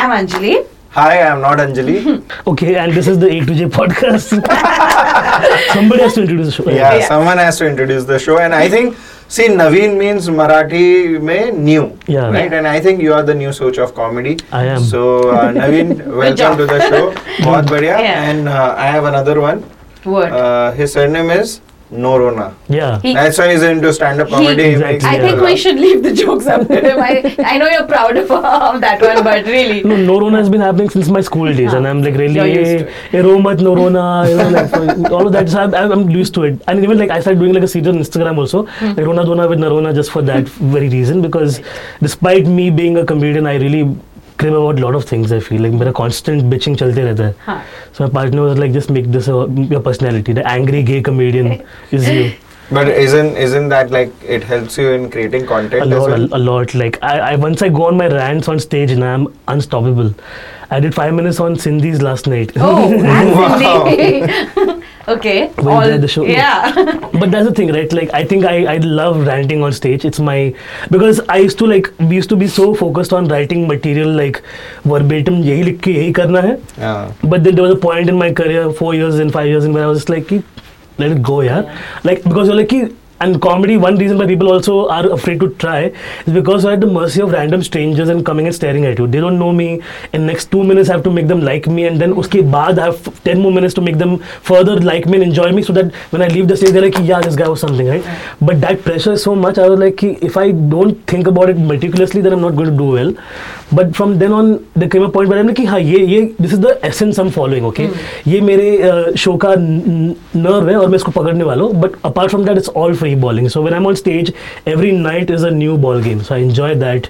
I'm Anjali. Hi, I'm not Anjali. okay, and this is the A to J podcast. Somebody has to introduce the show. Yeah, yeah, someone has to introduce the show, and I think. See, Navin means Marathi mein new, yeah. right? And I think you are the new source of comedy. I am. So, uh, Navin, welcome to the show. Bahut badhiya. Yeah. And uh, I have another one. What? Uh, his surname is Noronha. Yeah. He- That's why he's into stand-up comedy. He Exactly, makes I yeah. think we should leave the jokes up to him. I, I know you're proud of, of that one, but really. No, Noronha has been happening since my school days, and I'm like really, You're used to hey, Romat Noronha, you know, like all of that. So I'm, I'm used to it. And even like I started doing like a series on Instagram also, Hmm. like Rona Dona with Noronha, just for that very reason. Because despite me being a comedian, I really crib about lot of things I feel like मेरा constant bitching चलते रहता है so my partner was like just make this your personality the angry gay comedian is you But isn't isn't that like it helps you in creating content? A lot, well? a, lot. Like I, I, once I go on my rants on stage and I'm unstoppable. I did five minutes on Sindhi's last night. Oh, wow. absolutely. okay. Well, all- enjoy the show. Yeah. but that's the thing, right? Like I think I, I love ranting on stage. It's my because I used to like we used to be so focused on writing material like verbatim यही लिख के यही करना है. Yeah. But then there was a point in my career, four years and five years in, where I was just like, "Ki, let it go, yeah. Like because you're like, "Ki," And comedy. One reason why people also are afraid to try is because you're at the mercy of random strangers and coming and staring at you. They don't know me. In next two minutes, I have to make them like me, and then uske baad I have ten more minutes to make them further like me and enjoy me, so that when I leave the stage, they're like, "Yeah, this guy was something, right?" But that pressure is so much. I was like, if I don't think about it meticulously, then I'm not going to do well. But from then on, there came a point where I'm like, हाँ ये ये this is the essence I'm following, okay? ये मेरे show का nerve है और मैं इसको पकड़ने वाला हूँ. But apart from that, it's all free balling. So when I'm on stage, every night is a new ball game. So I enjoy that.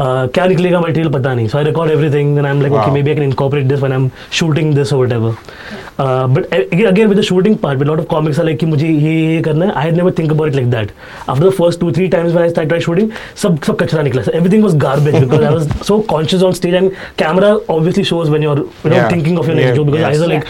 Uh, क्या निकलेगा मटेरियल पता नहीं. So I record everything. Then I'm like, okay, Wow. maybe I can incorporate this when I'm shooting this or whatever. Uh, but again, again with the shooting part, with a lot of comics are like कि मुझे ये ये करना है. I never think about it like that. After the first two three times when I started shooting, सब सब कचरा निकला. So everything was garbage because I was so conscious on stage and camera obviously shows when you're you know Yeah. thinking of your next Yeah. joke because Yes. eyes are like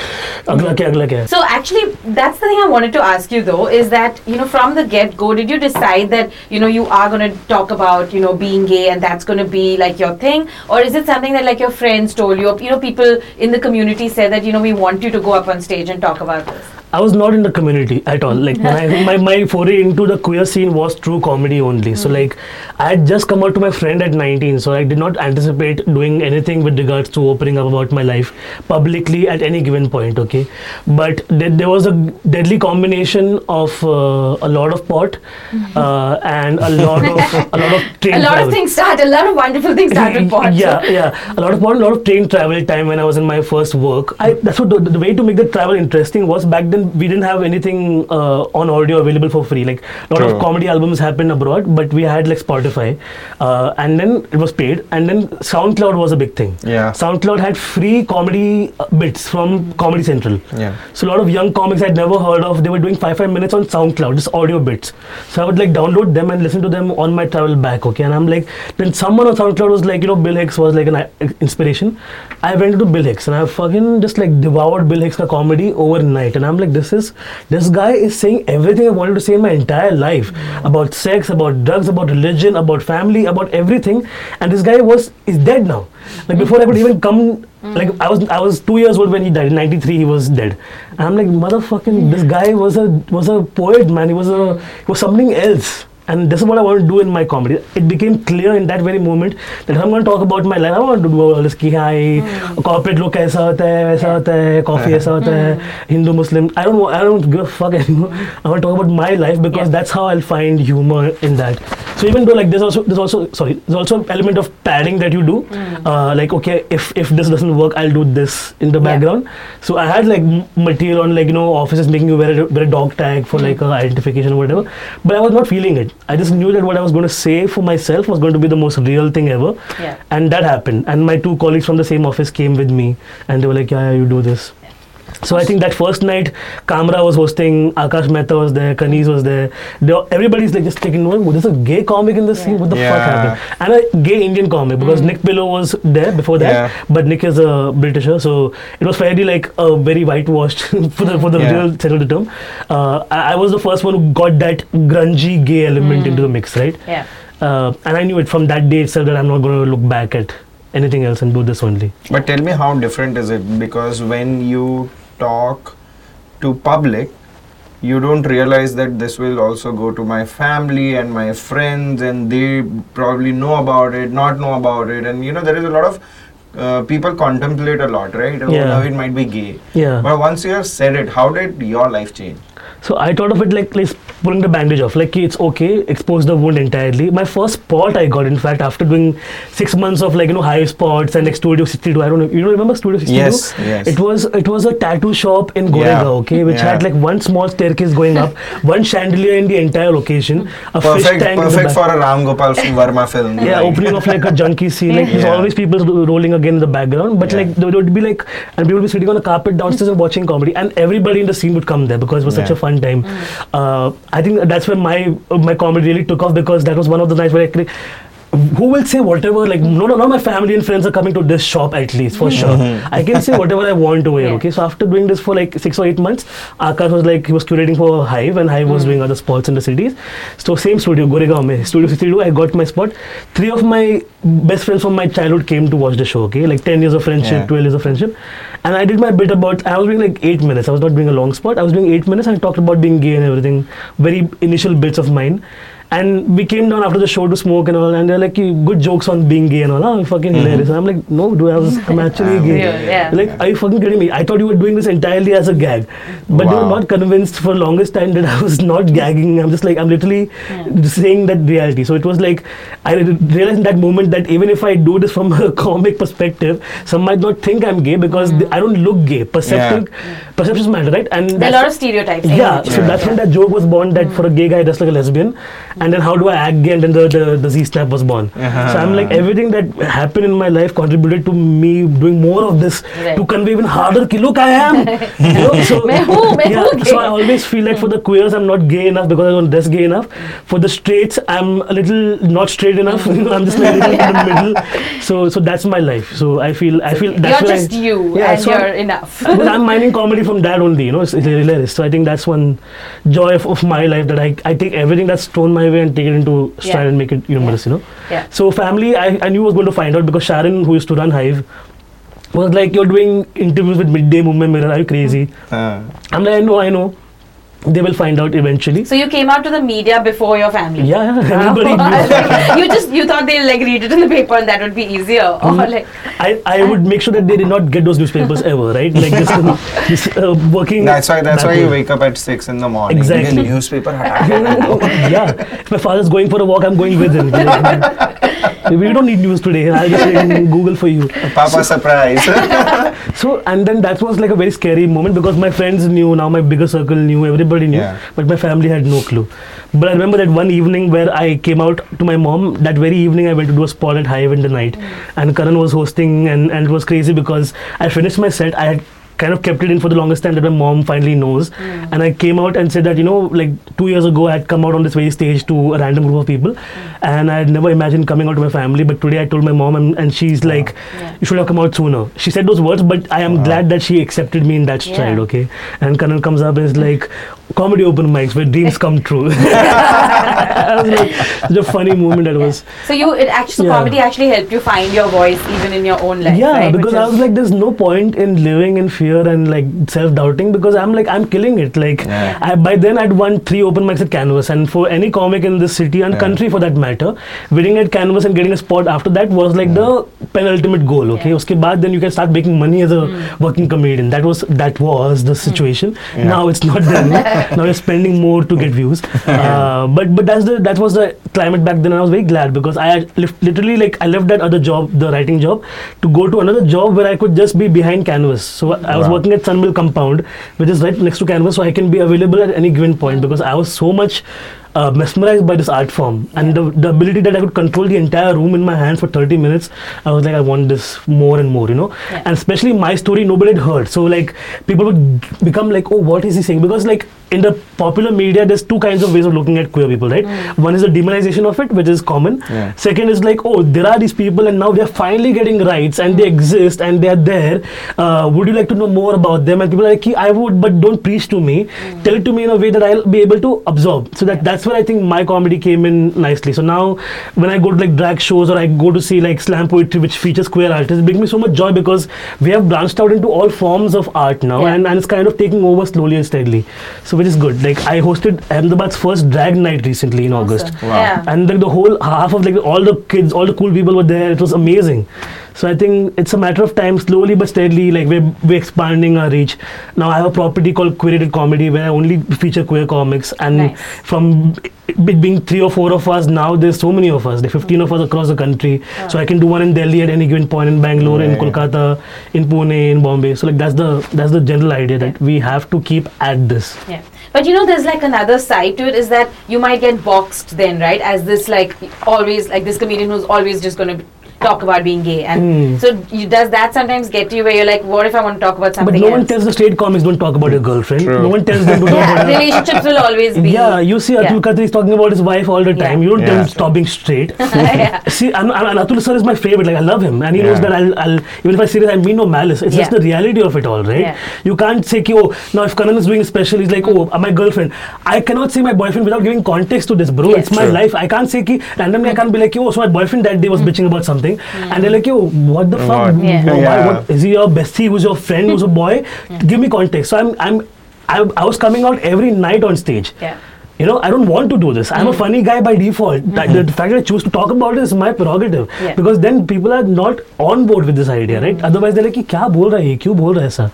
अगला क्या अगला क्या है. So actually, that's the thing I wanted to ask you though, is that you know from the get go, did you decide that you know you are going to talk about you know being gay and that's going to be like your thing, or is it something that like your friends told you, or, you know people in the community said that you know we want you to go up on stage and talk about this? I was not in the community at all. Like when I, my, my foray into the queer scene was true comedy only. So like I had just come out to my friend at 19, so I did not anticipate doing anything with regards to opening up about my life publicly at any given point. Okay, but there, there was a deadly combination of uh, a lot of pot uh, and a lot of a lot of train a lot travel. of things start, a lot of wonderful things start with pod. yeah, yeah. A lot of pot, a lot of train travel time when I was in my first work. I, that's what the, the way to make the travel interesting was back then we didn't have anything uh, on audio available for free. Like a lot True. of comedy albums happened abroad, but we had like Spotify, uh, and then it was paid, and then SoundCloud was a big thing. Yeah. SoundCloud had free comedy uh, bits from Comedy Central. Yeah. So a lot of young comics I'd never heard of, they were doing five five minutes on SoundCloud, just audio bits. So I would like download them and listen to them on my travel back. Okay, and I'm like, then someone on SoundCloud was like, you know, Bill Hicks was like an uh, inspiration. I went to Bill Hicks and I fucking just like devoured Bill Hicks' comedy overnight. And I'm like, this is this guy is saying everything I wanted to say in my entire life about sex, about drugs, about religion, about family, about everything. And this guy was is dead now. Like before I could even come like I was I was two years old when he died. In '93 he was dead. And I'm like motherfucking this guy was a was a poet man. He was a he was something else And this is what I want to do in my comedy. It became clear in that very moment that if I'm going to talk about my life, I want to do all this कि हाँ corporate लोग कैसा होता है वैसा होता है coffee ऐसा होता है Hindu Muslim I don't wa- I don't give a fuck anymore I want to talk about my life because Yeah. that's how I'll find humor in that so even though like there's also there's also sorry there's also element of padding that you do uh, like okay if if this doesn't work I'll do this in the Yeah. background so I had like m- material on like you know offices making you wear a, wear a dog tag for like a identification or whatever but I was not feeling it I just knew that what I was going to say for myself was going to be the most real thing ever. Yeah. and that happened. And my two colleagues from the same office came with me and they were like yeah, yeah you do this so I think that first night, Kamra was hosting, Akash Mehta was there, Kaneez was there. They were- everybody's like just taking note. There's a gay comic in this scene. What the fuck happened? And a gay Indian comic because Nick Pillow was there before that, Yeah. but Nick is a Britisher, so it was fairly like a very whitewashed for the for the Yeah. real settled term. Uh, I, I was the first one who got that grungy gay element into the mix, right? Yeah. Uh, and I knew it from that day itself that I'm not going to look back at anything else and do this only. But tell me how different is it? Because when you talk to public, you don't realize that this will also go to my family and my friends, and they probably know about it, not know about it, and you know there is a lot of uh, people contemplate a lot, right? Oh, Yeah. now it might be gay. Yeah. But once you have said it, how did your life change? So I thought of it like like pulling the bandage off. Like it's okay, expose the wound entirely. My first spot I got, in fact, after doing six months of like you know high spots and like Studio 62. I don't know. You don't remember Studio 62? Yes, yes. It was it was a tattoo shop in Goregaon, Yeah, okay, which yeah. had like one small staircase going up, one chandelier in the entire location, a fish tank. perfect for a Ram Gopal Varma film. Yeah, like- opening of like a junkie scene. Like there's Yeah. always people rolling again in the background, but like there would be like, and people would be sitting on a carpet downstairs and watching comedy, and everybody in the scene would come there because it was such a fun time. Uh, I think that's when my my comedy really took off because that was one of the nights where I. cre- Who will say whatever? Like, no, no, no, my family and friends are coming to this shop at least for sure. Mm-hmm. I can say whatever I want to wear Yeah. okay? So, after doing this for like six or eight months, Akash was like, he was curating for Hive, and Hive was mm. doing other spots in the cities. So, same studio, Goregaon, mein, Studio 62, I got my spot. Three of my best friends from my childhood came to watch the show, okay? Like 10 years of friendship, Yeah. 12 years of friendship. And I did my bit about, I was doing like eight minutes. I was not doing a long spot. I was doing eight minutes and I talked about being gay and everything. Very initial bits of mine. And we came down after the show to smoke and all, and they're like, good jokes on being gay and all. Oh, fucking mm-hmm. hilarious. And I'm like, no, dude, I was, I'm actually gay. Real, yeah. Like, are you fucking kidding me? I thought you were doing this entirely as a gag. But they were not convinced for longest time that I was not gagging. I'm just like, I'm literally saying that reality. So it was like, I realized in that moment that even if I do this from a comic perspective, some might not think I'm gay because they- I don't look gay. Perception, perceptions matter, right? And There are a lot of stereotypes. yeah, so that's when that joke was born that mm. for a gay guy dressed like a lesbian, and then how do I act gay? And then the, the, the Z snap was born. Uh-huh. So I'm like, everything that happened in my life contributed to me doing more of this right. to convey even harder, ki, look, I am. you know, so, yeah, so I always feel like for the queers, I'm not gay enough because I don't dress gay enough. For the straights, I'm a little not straight enough. I'm just like in the middle. So, so that's my life. So I feel, I feel that's you're just I, you yeah, and so you're I'm, enough. but I'm mining comedy from that only, you know, it's, it's hilarious. So I think that's one joy of, of my life that I, I take everything that's thrown my way and take it into stride Yeah. and make it humorous, you know. Yeah. So family, I, I knew I was going to find out because Sharon, who used to run Hive, was like, you're doing interviews with Midday Mumbai Mirror, are you crazy? Uh, I'm like, I know, I know they will find out eventually. So you came out to the media before your family. Yeah, everybody oh, knew. you just you thought they'll like read it in the paper and that would be easier. Mm. Or like I, I would make sure that they did not get those newspapers ever, right? Like just, um, just uh, working. That's why that's why way. you wake up at six in the morning. Exactly. newspaper. yeah, if my father's going for a walk, I'm going with him. we don't need news today. I'll just Google for you. Papa so, surprise. so and then that was like a very scary moment because my friends knew now, my bigger circle knew everybody knew, Yeah. but my family had no clue. But I remember that one evening where I came out to my mom, that very evening I went to do a spot at Hive in the night, and Kanan was hosting, and, and it was crazy because I finished my set, I had kind of kept it in for the longest time that my mom finally knows. Hmm. And I came out and said that, you know, like two years ago, I had come out on this very stage to a random group of people. And I had never imagined coming out to my family. But today I told my mom, and, and she's like, Yeah. you should have come out sooner. She said those words, but I am glad that she accepted me in that stride, Yeah. okay? And Kanan comes up and is like, comedy open mics where dreams come true. I was like, such a funny moment that was. so you it actually Yeah. comedy actually helped you find your voice even in your own life. yeah, right? because Which I was like, there's no point in living in fear and like self doubting because I'm like, I'm killing it. Like, Yeah. I, by then I'd won three open mics at Canvas, and for any comic in this city and Yeah. country for that matter, winning at Canvas and getting a spot after that was like the penultimate goal. Okay, Yeah. uske baad then you can start making money as a hmm. working comedian. That was that was the situation. Yeah. Now it's not done. now you're spending more to get views. Uh, but but that's the that was the climate back then. and I was very glad because I had left, literally like I left that other job, the writing job, to go to another job where I could just be behind canvas. So I was Wow. working at Sunmill Compound, which is right next to canvas, so I can be available at any given point because I was so much. Uh, mesmerized by this art form and the, the ability that I could control the entire room in my hands for 30 minutes, I was like, I want this more and more, you know. Yeah. And especially my story, nobody had heard. So like people would become like, oh, what is he saying? Because like in the popular media, there's two kinds of ways of looking at queer people, right? One is the demonization of it, which is common. Yeah. Second is like, oh, there are these people, and now they're finally getting rights, and they exist, and they're there. Uh, would you like to know more about them? And people are like, I would, but don't preach to me. Tell it to me in a way that I'll be able to absorb. So that that's where I think my comedy came in nicely. So now, when I go to like drag shows or I go to see like slam poetry, which features queer artists, it brings me so much joy because we have branched out into all forms of art now, Yeah. and, and it's kind of taking over slowly and steadily. So which is good. Like I hosted Ahmedabad's first drag night recently in August Wow. Yeah. and like the whole half of like all the kids all the cool people were there it was amazing so i think it's a matter of time slowly but steadily like we're, we're expanding our reach. Now i have a property called queerated comedy where i only feature queer comics and Nice. from it being three or four of us now there's so many of us there are 15 of us across the country. So i can do one in delhi at any given point in bangalore in kolkata in pune in bombay. So like that's the that's the general idea that we have to keep at this. Yeah. But you know, there's like another side to it is that you might get boxed then, right? As this like always like this comedian who's always just going to talk about being gay, and Hmm. so you, does that sometimes get to you where you're like, what if I want to talk about something? but no else? one tells the straight comics don't talk about your girlfriend True. no one tells them to talk yeah, about your- relationships will always be. Yeah, you see Atul Yeah. Khatri is talking about his wife all the Yeah. time. You don't tell him stop being straight. yeah. see, I'm, I'm, and Atul sir is my favorite. Like I love him, and he knows that I'll, I'll even if I say this, I mean no malice. It's just the reality of it all, right? Yeah. You can't say, ki, oh, now if Kanan is doing a special, he's like, oh, uh, my girlfriend. I cannot say my boyfriend without giving context to this, bro. Yes. It's my True. life. I can't say ki randomly. I can't be like, oh, so my boyfriend that day was bitching about something, something, mm. and they're like, "Yo, what the fuck? What? Yeah. Why, yeah. What, is he your bestie? Who's your friend? Who's a boy? Give me context." So I'm, I'm, I'm, I was coming out every night on stage. Yeah you know, I don't want to do this. I'm mm. a funny guy by default. Mm. Mm-hmm. The, the fact that I choose to talk about it is my prerogative. Yeah. Because then people are not on board with this idea, right? Mm. Otherwise, they're like, kya bol raha hai? Kyu bol raha sir?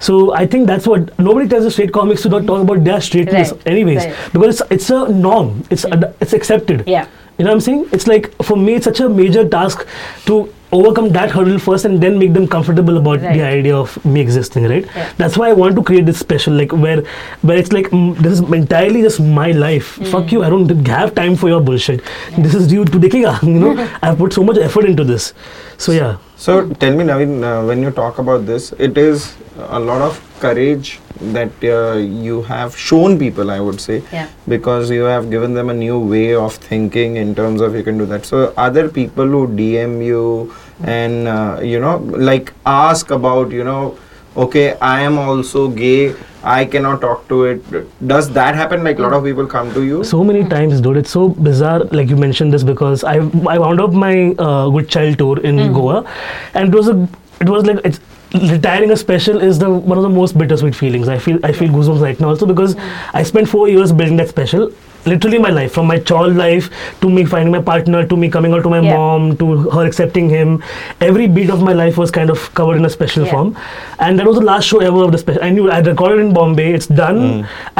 So I think that's what nobody tells the straight comics to not talk about their straightness, right. anyways, right. because it's, it's a norm. It's ad- it's accepted. Yeah. You know what I'm saying? It's like for me, it's such a major task to overcome that hurdle first and then make them comfortable about Right. the idea of me existing, right? Yeah. That's why I want to create this special, like where where it's like mm, this is entirely just my life. Mm. Fuck you, I don't have time for your bullshit. This is due to dekega, you know. I've put so much effort into this, so yeah. So tell me, Navin, uh, when you talk about this, it is a lot of courage that uh, you have shown people, I would say, Yeah. because you have given them a new way of thinking in terms of you can do that. So other people who DM you and uh, you know like ask about you know, okay, I am also gay. I cannot talk to it. Does that happen? Like a lot of people come to you. So many times, dude. It's so bizarre. Like you mentioned this because I I wound up my uh, good child tour in Goa, and it was a it was like it's retiring a special is the one of the most bittersweet feelings. I feel I feel goosebumps right now also because I spent four years building that special. Literally my life, from my child life to me finding my partner, to me coming out to my Yeah. mom, to her accepting him. Every beat of my life was kind of covered in a special Yeah. form, and that was the last show ever of the special. I knew I recorded in Bombay. It's done.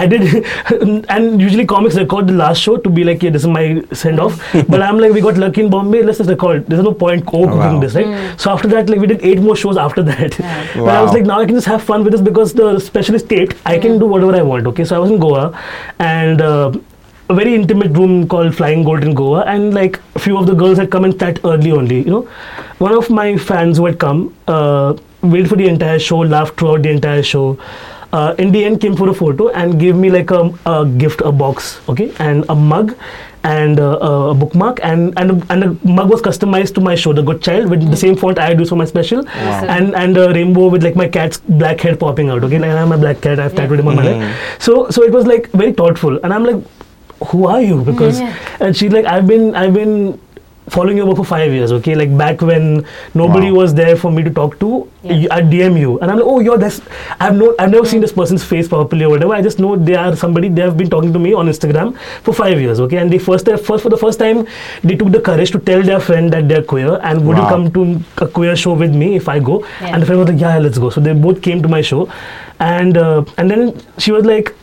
I did, and usually comics record the last show to be like, yeah, this is my send off. but I'm like, we got lucky in Bombay. Let's just record. There's no point overcooking Wow. this, right? So after that, like we did eight more shows after that. Yeah. but I was like, now I can just have fun with this because the special is taped. I can do whatever I want. Okay, so I was in Goa, and. Uh, a very intimate room called Flying Gold in Goa, and like a few of the girls had come and sat early only. You know, one of my fans who had come uh, waited for the entire show, laughed throughout the entire show. Uh, in the end, came for a photo and gave me like a, a gift, a box, okay, and a mug and uh, a bookmark, and and a, and a mug was customized to my show, The Good Child, with the same font I use for my special, Awesome. and and a rainbow with like my cat's black head popping out. Okay, like i'm a black cat, I've tattooed him on my leg. So so it was like very thoughtful, and I'm like, who are you? Because Yeah. and she's like, I've been I've been following you over for five years. Okay, like back when nobody Wow. was there for me to talk to, Yeah. I DM you, and I'm like, oh, you're this. I've no I've never seen this person's face properly or whatever. I just know they are somebody. They have been talking to me on Instagram for five years. Okay, and they first first for the first time they took the courage to tell their friend that they're queer and would you come to a queer show with me if I go? Yeah. And the friend was like, yeah, let's go. So they both came to my show, and uh, and then she was like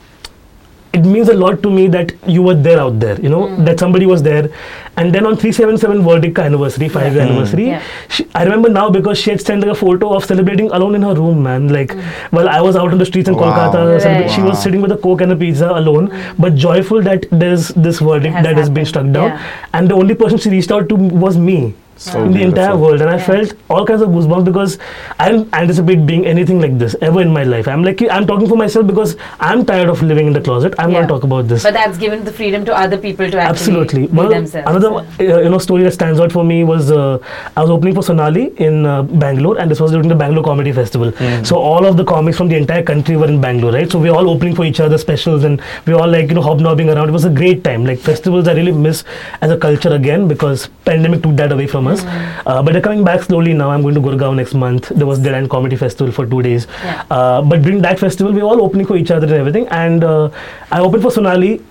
it means a lot to me that you were there out there, you know, hmm. that somebody was there. And then on 377 Verdict anniversary, five year Yeah. anniversary, hmm. Yeah. she, I remember now because she had sent like a photo of celebrating alone in her room, man. Like, hmm. well, I was out on the streets in Wow. Kolkata, Right. celebra- she was sitting with a Coke and a pizza alone, but joyful that there's this verdict Has that has been struck down. Yeah. And the only person she reached out to was me. So in the entire world, and I Yeah. felt all kinds of goosebumps because I didn't anticipate being anything like this ever in my life. I'm like I'm talking for myself because I'm tired of living in the closet. I'm Yeah. going to talk about this. But that's given the freedom to other people to actually Absolutely. be One themselves. another uh, you know story that stands out for me was uh, I was opening for Sonali in uh, Bangalore, and this was during the Bangalore Comedy Festival. So all of the comics from the entire country were in Bangalore, right? So we were all opening for each other specials, and we were all like you know hobnobbing around. It was a great time. Like festivals, I really miss as a culture again because pandemic took that away from us. Uh, but they're coming back slowly now. I'm going to Gurgaon next month. There was Dead End Comedy Festival for two days. Yeah. Uh, but during that festival, we were all opening for each other and everything. And uh, I opened for Sonali.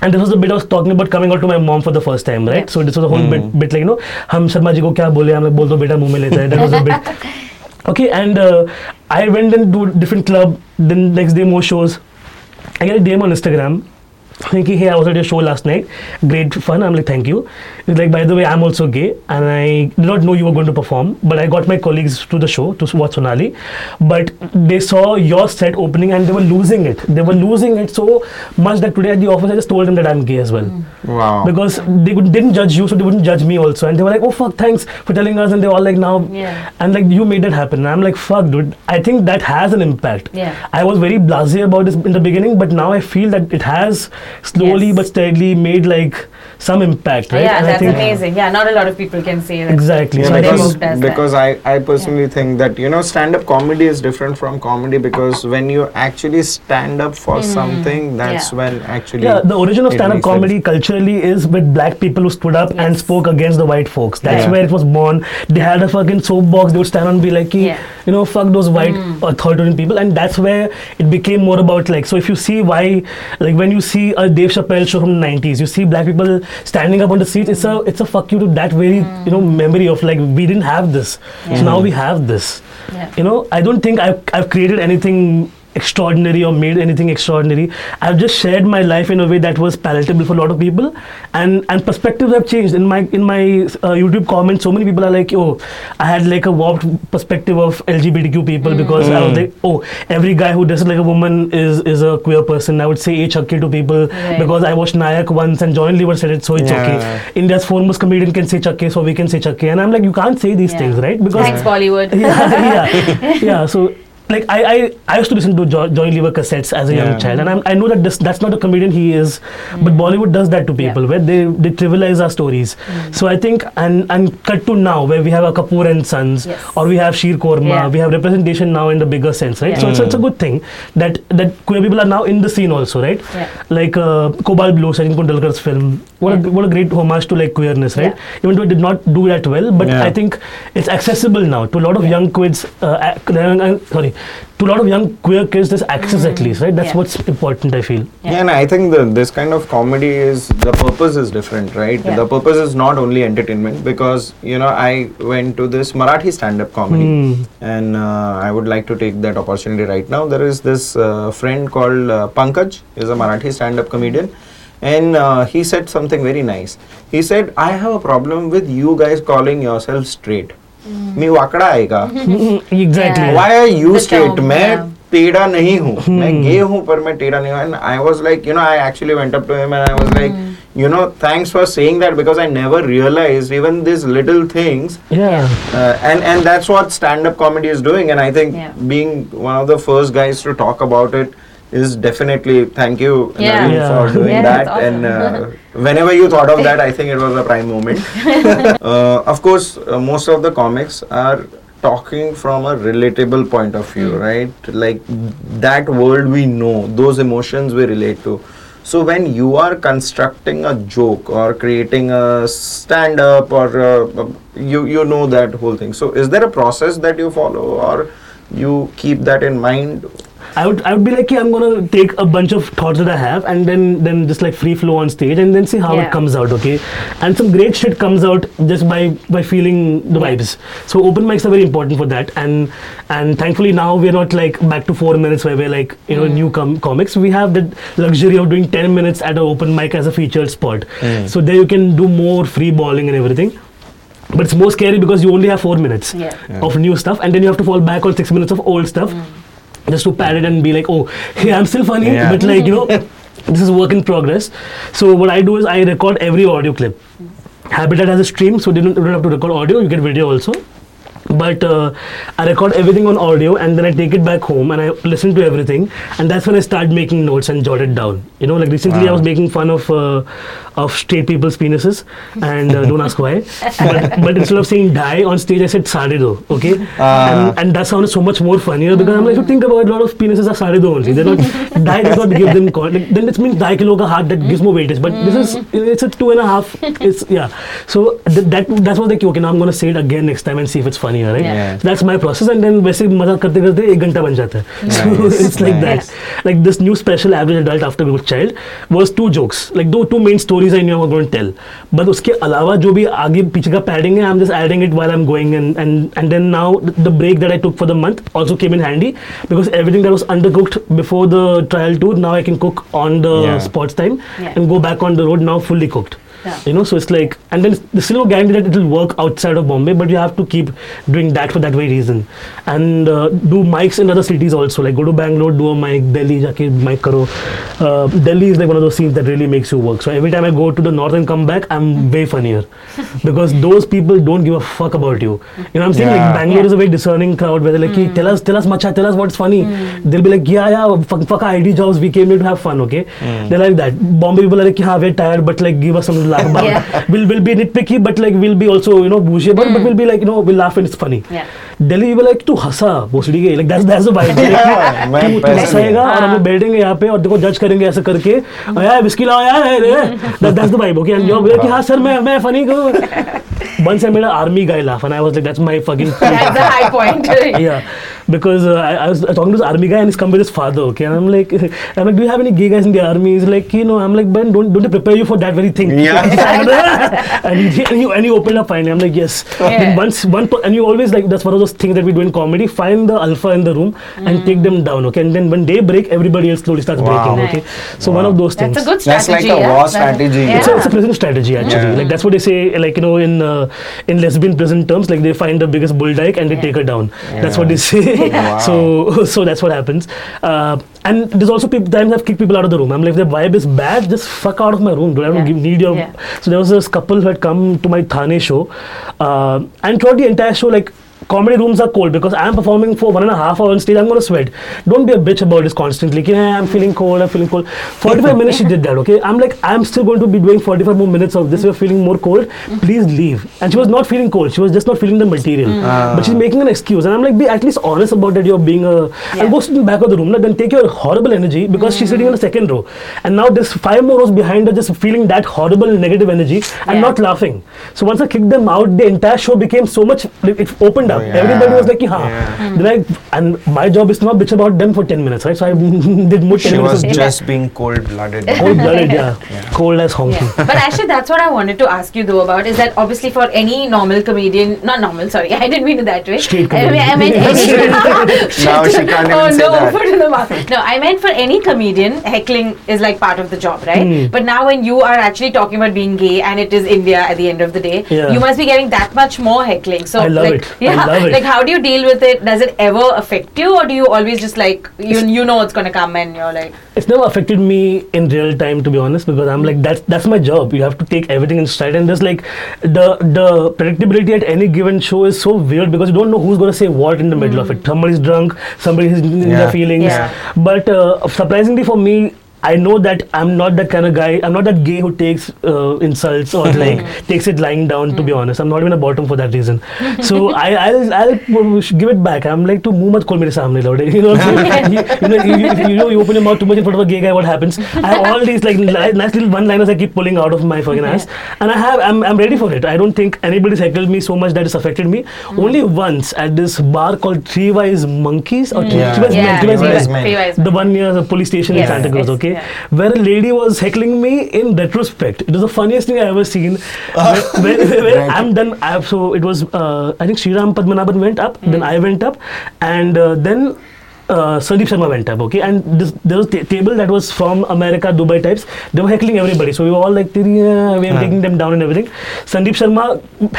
And this was the bit I was talking about coming out to my mom for the first time, right? Yeah. So this was a whole bit, bit like you know, हम शर्मा जी को क्या बोले हम लोग बोल दो बेटा मुंह में लेता है. That was a bit. Okay, and uh, I went into a different club. Then next day more shows. I get a DM on Instagram. Thinking, hey, I was at your show last night. Great fun. I'm like, thank you. It's like, by the way, I'm also gay, and I did not know you were going to perform. But I got my colleagues to the show to watch Sonali. But they saw your set opening, and they were losing it. They were losing it so much that today at the office, I just told them that I'm gay as well mm. Wow. because they would, didn't judge you, so they wouldn't judge me also. And they were like, "Oh fuck, thanks for telling us." And they were all like, "Now," Yeah. and like you made that happen. And I'm like, "Fuck, dude." I think that has an impact. Yeah. I was very blasé about this in the beginning, but now I feel that it has slowly Yes. but steadily made like some impact, right? Yeah, And I that's think amazing. Yeah, not a lot of people can say that. exactly. Yeah, so because, because. I, I personally think that you know stand-up comedy is different from comedy because when you actually stand up for mm. something that's. Yeah. when actually Yeah, the origin of stand-up makes sense. comedy culturally is with black people who stood up and spoke against the white folks. That's Yeah. where it was born. They had a fucking soapbox. They would stand and be like, Yeah. you know, fuck those white mm. authoritarian people. And that's where it became more about like, so if you see why, like when you see a Dave Chappelle show from the 90s, you see black people standing up on the seats, it's a, it's a fuck you to that very, you know, memory of like, we didn't have this. Yeah. So now we have this. Yeah. You know, I don't think I've, I've created anything extraordinary or made anything extraordinary. I've just shared my life in a way that was palatable for a lot of people, and and perspectives have changed. In my in my uh, YouTube comments, so many people are like, "Oh, I had like a warped perspective of LGBTQ people because I was like, oh, every guy who dresses like a woman is is a queer person." I would say "Hey, chakke" to people Right. because I watched Nayak once and John Lever said it, so it's Yeah. okay. India's foremost comedian can say chakke, so we can say chakke, and I'm like, you can't say these Yeah. things, right? Because Thanks, Bollywood. yeah, yeah, yeah. So like I, I, I used to listen to jo- Johnny Lever cassettes as a Yeah. young child, and I'm, I know that this that's not a comedian he is, but Bollywood does that to people Yeah. where they, they trivialize our stories. So I think and and cut to now where we have a Kapoor and Sons, Yes. or we have Sheer Korma, Yeah. we have representation now in the bigger sense, right? Yeah. So it's, it's a good thing that that queer people are now in the scene also, right? Yeah. Like uh, Cobalt Blue, Sachin Kundalkar's film. What Yeah. a what a great homage to like queerness, right? Yeah. Even though it did not do that well, but Yeah. I think it's accessible now to a lot of Yeah. young kids. Uh, uh, sorry, to a lot of young queer kids, there's access at least, right? That's Mm. Yeah. what's important, I feel. Yeah. Yeah, and I think the, this kind of comedy is the purpose is different, right? Yeah. The purpose is not only entertainment because you know I went to this Marathi stand-up comedy, Hmm. and uh, I would like to take that opportunity right now. There is this uh, friend called uh, Pankaj, is a Marathi stand-up comedian, and uh, he said something very nice. He said, "I have a problem with you guys calling yourself straight." मी वाकड़ा है. Why are you The straight? term, मैं टेढ़ा नहीं हूँ मैं गे हूँ पर मैं टेढ़ा नहीं हूँ and I was like you know I actually went up to him and I was like Hmm. you know thanks for saying that because I never realized even these little things Yeah. uh, and and that's what stand up comedy is doing and I think Yeah. being one of the first guys to talk about it is definitely thank you Yeah. Navin, Yeah. for doing Yeah, that. that's and uh, whenever you thought of that I think it was a prime moment. Uh, of course uh, most of the comics are talking from a relatable point of view right? Like that world we know those emotions we relate to. So when you are constructing a joke or creating a stand up or uh, you you know that whole thing. So is there a process that you follow or you keep that in mind I would I would be like, yeah, I'm gonna take a bunch of thoughts that I have and then then just like free flow on stage and then see how Yeah. it comes out, okay? And some great shit comes out just by by feeling the Yeah. vibes. So open mics are very important for that. And and thankfully now we're not like back to four minutes where we're like you know Mm. new com- comics. We have the luxury of doing ten minutes at an open mic as a featured spot. Mm. So there you can do more free balling and everything. But it's more scary because you only have four minutes Yeah. Yeah. of new stuff, and then you have to fall back on six minutes of old stuff just to pad it and be like, oh, hey, I'm still funny, Yeah. but like, you know, this is work in progress. So what I do is I record every audio clip. Habitat has a stream, so don't, you don't have to record audio. You get video also. But uh, I record everything on audio and then I take it back home and I listen to everything and that's when I start making notes and jot it down. You know, like recently I was making fun of uh, of straight people's penises and uh, don't ask why. But, but instead of saying die on stage, I said sadido. Okay, Ah. and, and that sounded so much more funnier because I'm like, if you think about it, a lot of penises are sadido only. They're not die does not give them con- like, then it means die kilo ka heart that gives more weightage. But this is it's a two and a half. It's yeah. So th- that that's what like okay now I'm gonna say it again next time and see if it's funnier, trial that's process and then वैसे मज़ाक करते करते एक घंटा बन जाता है। It's like that like this new special average adult after good child to jokes like दो to main stories I knew cook going tell but उसके अलावा जो भी आगे पीछे का पैडिंग है I am just adding it I am going and and then now the break that I took for the month came in handy because everything that Yeah. You know, so it's like, and then there's still no guarantee that it will work outside of Bombay, but you have to keep doing that for that very reason. And uh, do mics in other cities also, like go to Bangalore, do a mic, Delhi, jaake mic karo. Uh, Delhi is like one of those scenes that really makes you work. So every time I go to the north and come back, I'm way funnier because those people don't give a fuck about you. You know what I'm saying? Yeah. Like Bangalore Yeah. is a very discerning crowd where they're like, "Ki, tell us, tell us, macha, tell us what's funny. They'll be like, yeah, yeah, fuck, fuck our IT jobs. We came here to have fun, okay? They're like that. Bombay people are like, yeah, we're tired, but like, give us some to laugh about. Yeah. We'll, we'll be nitpicky, but like, we'll be also, you know, bougie about it, but mm. we'll be like, you know, we'll laugh and it's funny. Yeah. Delhi people like, तू हंसा भोसड़ी के like that's that's the vibe तू तू हंसाएगा और हम हाँ। लोग बैठेंगे यहाँ पे और देखो जज करेंगे ऐसे करके "ओ यार विस्की लाओ यार है रे that, that's the vibe okay and हाँ सर मैं मैं funny को once I made an army guy laugh and I was like that's my fucking That's the high point. yeah, because uh, I, I was talking to this army guy and he's come with his father. Okay, and I'm like, I'm like, do you have any gay guys in the army? He's like, you know, I'm like, Ben, don't don't they prepare you for that very thing? Yeah. and he and he, and he opened up finally. I'm like, yes. Yeah. Then once one and you always like that's one of those things that we do in comedy. Find the alpha in the room and take them down. Okay, and then when they break, everybody else slowly starts Wow. breaking. Okay, Nice. so one of those things. That's a good That's strategy. like a yeah? war That's- strategy. Yeah. It's, a, it's a prison strategy actually. Yeah. Like that's what they say. Like you know, in uh, in lesbian prison terms, like they find the biggest bull dyke and they take her down. That's what they say. Wow. So so that's what happens. Uh, and there's also people, times I've kicked people out of the room. I'm like, if the vibe is bad, just fuck out of my room. Don't I don't Yeah. give, need your. Yeah. So there was this couple who had come to my Thane show, uh, and throughout the entire show, like. Comedy rooms are cold because I'm performing for one and a half hour on stage. I'm gonna sweat. Don't be a bitch about this constantly. Like, yeah, I'm feeling cold. I'm feeling cold. 45 minutes she did that. Okay, I'm like, I'm still going to be doing 45 more minutes of this. You're feeling more cold. Please leave. And she was not feeling cold. She was just not feeling the material. Mm. But she's making an excuse. And I'm like, be at least honest about that. You're being a Yeah. and go sit in the back of the room. Like, then take your horrible energy because she's mm. sitting in the second row. And now there's five more rows behind her just feeling that horrible negative energy and Yeah. not laughing. So once I kicked them out, the entire show became so much. It opened up. Yeah. Everybody was like, "Ha." Yeah. Then I and my job is to not bitch about them for ten minutes, right? So I did more ten She minutes. was of just being cold-blooded. cold blooded, yeah. Yeah. cold as honky. Yeah. But actually, that's what I wanted to ask you though about is that obviously for any normal comedian, not normal, sorry, I didn't mean it that way. Straight comedian. I mean, I meant any. Now she can't even oh say no, that. put in the mouth. No, I meant for any comedian, heckling is like part of the job, right? Hmm. But now when you are actually talking about being gay and it is India at the end of the day, Yeah. you must be getting that much more heckling. So I love like, it. Yeah, love it. like how do you deal with it? Does it ever affect you, or do you always just like you you know what's gonna come and you're like it's never affected me in real time to be honest because i'm like that's that's my job you have to take everything in stride and there's like the the predictability at any given show is so weird because you don't know who's going to say what in the middle of it somebody's drunk somebody's in Yeah. their feelings Yeah. but uh, surprisingly for me I know that I'm not that kind of guy. I'm not that gay who takes uh, insults or like takes it lying down. To be mm. honest, I'm not even a bottom for that reason. So I, I'll I'll give it back. I'm like to muh mat khol mere samne. You know, what I'm saying? you, you know, you, you, know, you open your mouth too much in front of a gay guy. What happens? I have all these like li- nice little one-liners I keep pulling out of my fucking ass, and I have I'm, I'm ready for it. I don't think anybody's heckled me so much that it's affected me. Mm. Only once at this bar called Three Wise Monkeys or Three, Yeah. Three Wise yeah, Three Men Wise Men. Wise men. the one near the police station Yes, in Santa Cruz, okay, yeah. where a lady was heckling me in retrospect. It was the funniest thing I ever seen. where, where, where, where Right. I'm done. I have, so it was. Uh, I think Sriram Padmanabhan went up. Hmm. Then I went up, and uh, then. Uh, Sandeep Sharma went up, okay, and this, there was a table that was from America, Dubai types. They were heckling everybody, so we were all like, "Tiri, uh," we were taking them down and everything. Sandeep Sharma,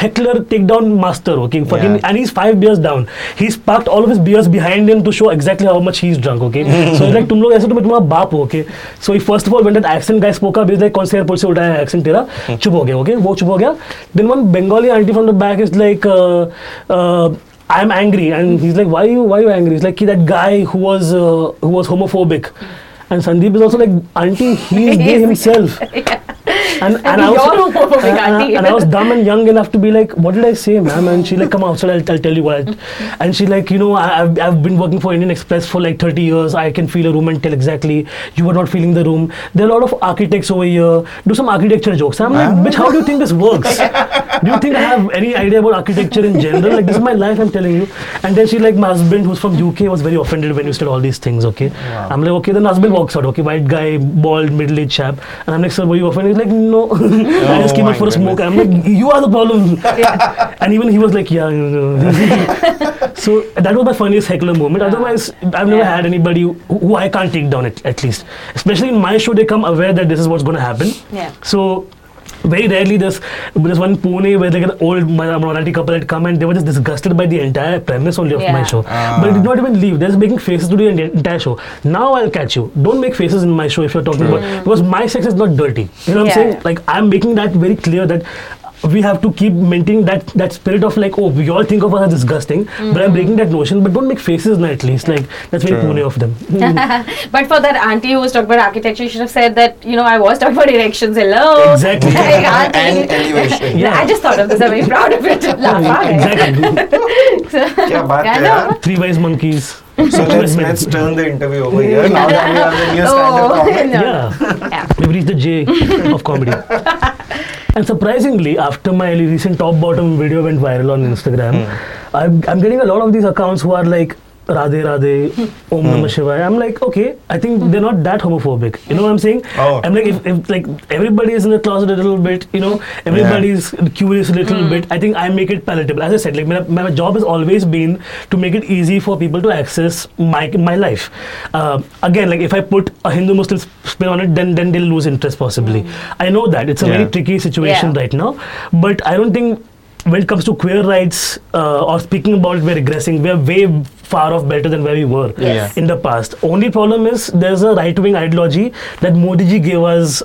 heckler, take down master, okay, fucking, Yeah. and he's five beers down. He's parked all of his beers behind him to show exactly how much he's drunk, okay. so he's like, तुम लोग ऐसे तो मैं तुम्हारा बाप हूँ, okay. So he first of all when that accent guy spoke up, he's like, कौन से एयरपोर्ट से उठाया accent तेरा? चुप हो गया, okay. वो चुप हो गया. Then one Bengali auntie from the back is like. Uh, uh, I'm angry, and he's like, "Why are you? Why are you angry?" He's like, "Ki, "That guy who was uh, who was homophobic," and Sandeep is also like, "Auntie, he's gay himself." And, and I was and, and, and I was dumb and young enough to be like, "What did I say, ma'am?" And she like, "Come outside, I'll, I'll tell you what." I, and she like, you know, I, I've I've been working for Indian Express for like 30 years. I can feel a room and tell exactly you were not feeling the room. There are a lot of architects over here. Do some architecture jokes. I'm like, bitch, how do you think this works? do you think I have any idea about architecture in general? Like this is my life, I'm telling you. And then she like, my husband who's from UK was very offended when you said all these things. Okay, I'm like, okay. Then husband walks out. Okay, white guy, bald, middle-aged chap, and I'm like, sir, were you offended? He's like, no. I just came Oh out for a smoke. I'm like, you are the problem. and even he was like, yeah. so that was my funniest heckler moment. Otherwise, I've never Yeah. had anybody who, who I can't take down at, at least. Especially in my show, they come aware that this is what's going to happen. Yeah. So very rarely there's there's one Pune where like an old Mar- Marathi couple had come and they were just disgusted by the entire premise only of my show. Ah. But they did not even leave. They're just making faces to the entire show. Now I'll catch you. Don't make faces in my show if you're talking about because my sex is not dirty. You know what Yeah. I'm saying? Like I'm making that very clear that we have to keep maintaining that that spirit of like, oh, we all think of us as disgusting, mm-hmm. but I'm mm-hmm. breaking that notion. But don't make faces now, at least. Like that's very Pune of them. but for that auntie who was talking about architecture, you should have said that you know I was talking about erections. Hello, exactly. like, and elevation. Yeah. I just thought of this. I'm very proud of it. exactly. so, yeah, but three wise monkeys. so let's let's turn the interview over here. Now that we have the new oh, stand-up comedy, no. yeah. yeah, we've reached the J of comedy and surprisingly, after my recent top bottom video went viral on Instagram, hmm. I'm, I'm getting a lot of these accounts who are like, Radhe Radhe, Om Namah Shivaya. I'm like, okay, I think they're not that homophobic. You know what I'm saying? Oh. I'm like, if, if like everybody is in the closet a little bit, you know, everybody's curious a little bit. I think I make it palatable. As I said, like my, my job has always been to make it easy for people to access my my life. Uh, again, like if I put a Hindu Muslim spin on it, then then they'll lose interest possibly. I know that it's a Yeah. very tricky situation Yeah. right now, but I don't think when it comes to queer rights uh, or speaking about it, we're regressing. We're way far off better than where we were Yes. in the past. Only problem is there's a right wing ideology that Modi ji gave us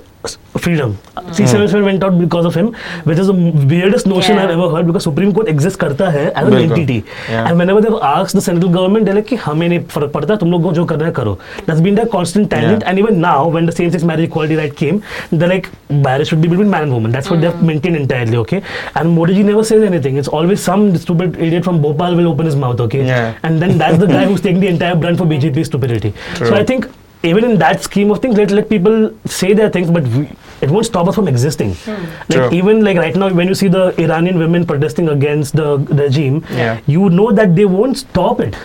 freedom. C77 went out because of him, which is the weirdest notion Yeah. I've ever heard because Supreme Court exists करता है as an entity. Yeah. And whenever they've asked the central government, they're like कि हमें नहीं फ़र्क पड़ता तुम लोग को जो करना है करो. That's been their constant tangent. Yeah. And even now, when the same-sex marriage equality right came, they're like marriage should be between man and woman. That's what mm. they've maintained entirely. Okay. And Modi ji never says anything. It's always some stupid idiot from Bhopal will open his mouth. Okay. Yeah. And then that's the guy who's taking the entire brunt for BJP stupidity. True. So I think even in that scheme of things, let let people say their things, but we, it won't stop us from existing. Like True. even like right now, when you see the Iranian women protesting against the regime, Yeah. you know that they won't stop it.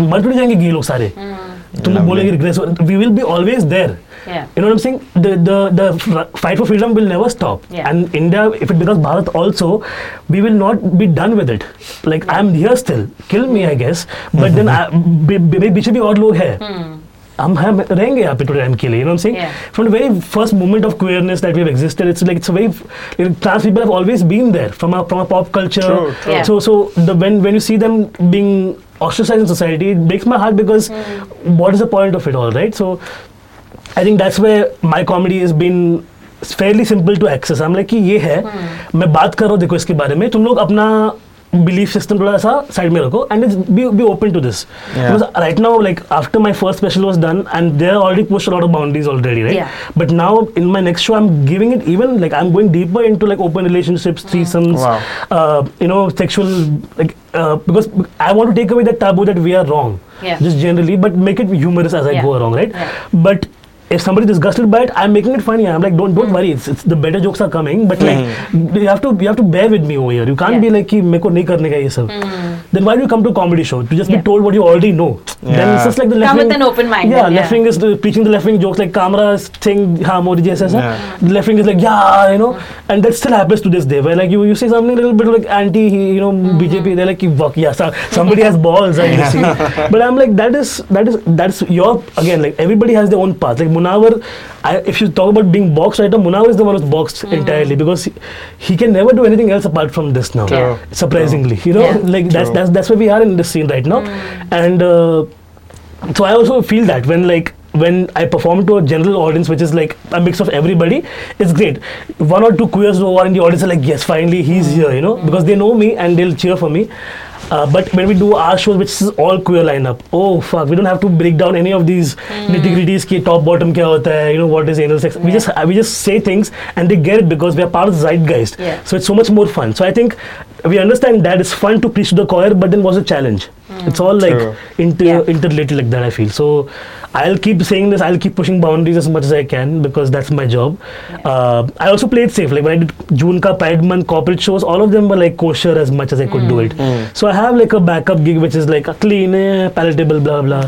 मर थोड़ी जाएंगे ये लोग सारे तुम लोग Lovely. बोलेंगे regress we will be always there Yeah. you know what I'm saying the the the f- fight for freedom will never stop Yeah. and India if it becomes Bharat also we will not be done with it like I'm here still kill me I guess but then I- बे- बे- मेरे पीछे भी और लोग हैं हम हम रहेंगे यहाँ पे टू टाइम के लिए no since from very first moment of queerness that we have existed it's like it's very trans people have always been there from from a pop culture so so the when when you see them being ostracized in society it breaks my heart because mm. what is the point of it all right? So i think that's where my comedy has been fairly simple to access. Like कि ये है। hmm. मैं बात कर रहा हूँ देखो इसके बारे में। तुम लोग अपना belief system thoda sa side mein rakho and it's be, be open to this. Because right now like after my first special was done and they already pushed a lot of boundaries already right? Yeah. but now in my next show i'm giving it even like i'm going deeper into like open relationships threesomes uh, you know sexual like uh, because i want to take away that taboo that we are wrong. Yeah. just generally but make it humorous as i go along right? But if somebody is disgusted by it, I'm making it funny. I'm like, don't don't mm. worry. It's, it's the better jokes are coming, but mm. like you have to you have to bear with me over here. You can't Yeah. be like कि मेरे को नहीं करने का ये सब. Then why do you come to a comedy show to just Yeah. be told what you already know? Then it's just like the left wing. With an open mind, Yeah, yeah. left wing is the, preaching the left wing jokes like Kamra is saying, "Ha, Modi ji aisa aisa." Yeah. The left wing is like, "Yeah," you know, and that still happens to this day. Where like you, you say something a little bit like anti, you know, Mm-hmm. BJP, they're like, "Fuck yeah, so- somebody has balls." I guess. you but I'm like, that is that is that's your again like everybody has their own path. Like Munawar, I, if you talk about being boxed right now, Munawar is the one who's boxed Mm-hmm. entirely because he, he can never do anything else apart from this now. True. Surprisingly, you know, Yeah. like that's True. That's that's where we are in this scene right now, Mm. and. Uh, so I also feel that when like when I perform to a general audience, which is like a mix of everybody, it's great. One or two queers who are in the audience are like, yes, finally he's here, you know, because they know me and they'll cheer for me. Uh, but when we do our shows, which is all queer lineup, oh fuck, we don't have to break down any of these nitty gritties. Ki top bottom kya hota hai, you know what is anal sex. We Yeah. just we just say things and they get it because we are part of the zeitgeist. Yeah. So it's so much more fun. So I think we understand that it's fun to preach to the choir, but then what's the challenge? It's all like True. inter Yeah. interrelated like that. I feel so. I'll keep saying this. I'll keep pushing boundaries as much as I can because that's my job. Uh, I also played safe. Like when I did June ka Pride Month corporate shows, all of them were like kosher as much as I could do it. So I have like a backup gig which is like a clean, eh, palatable, blah blah.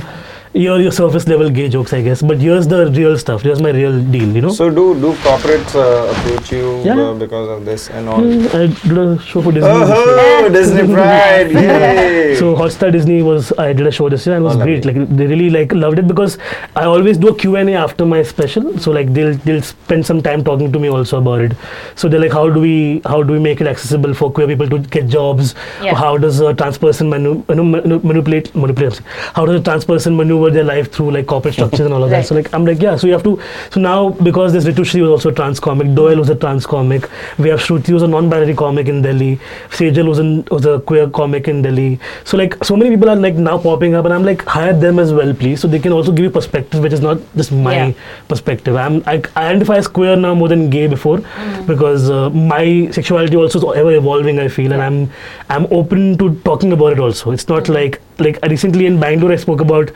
You're your surface level gay jokes, I guess. But here's the real stuff. Here's my real deal. You know. So do do corporates uh, approach you Yeah. uh, because of this and all? Mm, I did a show for Disney. this year. Oh, Disney Pride! Yay! So Hotstar Disney was I did a show this year and it was Oh, great. Like they really like loved it because I always do a Q&A after my special. So like they'll they'll spend some time talking to me also about it. So they're like, how do we how do we make it accessible for queer people to get jobs? Yeah. How does a trans person manu- manu- manu- manipulate manipulate? How does a trans person maneuver their life through like corporate structures and all of Right. that? So like I'm like yeah. So you have to. So now because this Ritu Shri was also a trans comic, Doyle was a trans comic. We have Shruti who's a non-binary comic in Delhi. Sejal was, an, was a queer comic in Delhi. So like so many people are like now popping up, and I'm like hire them as well, please, so they can also give you perspective, which is not just my Yeah. perspective. I'm I, I identify as queer now more than gay before because uh, my sexuality also is ever evolving. I feel, and I'm I'm open to talking about it also. It's not like like recently in Bangalore I spoke about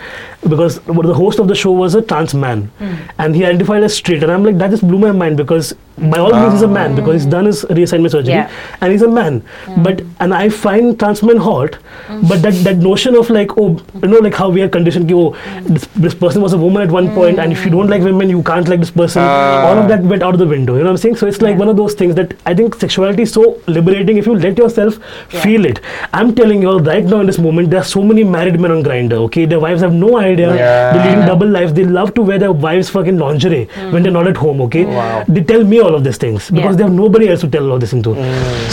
because the host of the show was a trans man. Hmm. And he identified as straight. And I'm like that just blew my mind because by all means he's a man ah. because he's done his reassignment surgery Yeah. and he's a man. Hmm. But and I find trans men hot hmm. but that that notion of like oh you know like how we are conditioned oh hmm. this, this person was a woman at one point and if you don't like women you can't like this person. Ah. all of that went out of the window you know what I'm saying? So it's like Yeah. one of those things that I think sexuality is so liberating. If you let yourself Yeah. feel it I'm telling you all right now in this moment there are so many married men on Grindr okay? Their wives have no idea. Yeah. they're leading double lives. They love to wear their wives fucking lingerie when they're not at home okay? Wow. they tell me all of these things because Yeah. they have nobody else to tell all this thing to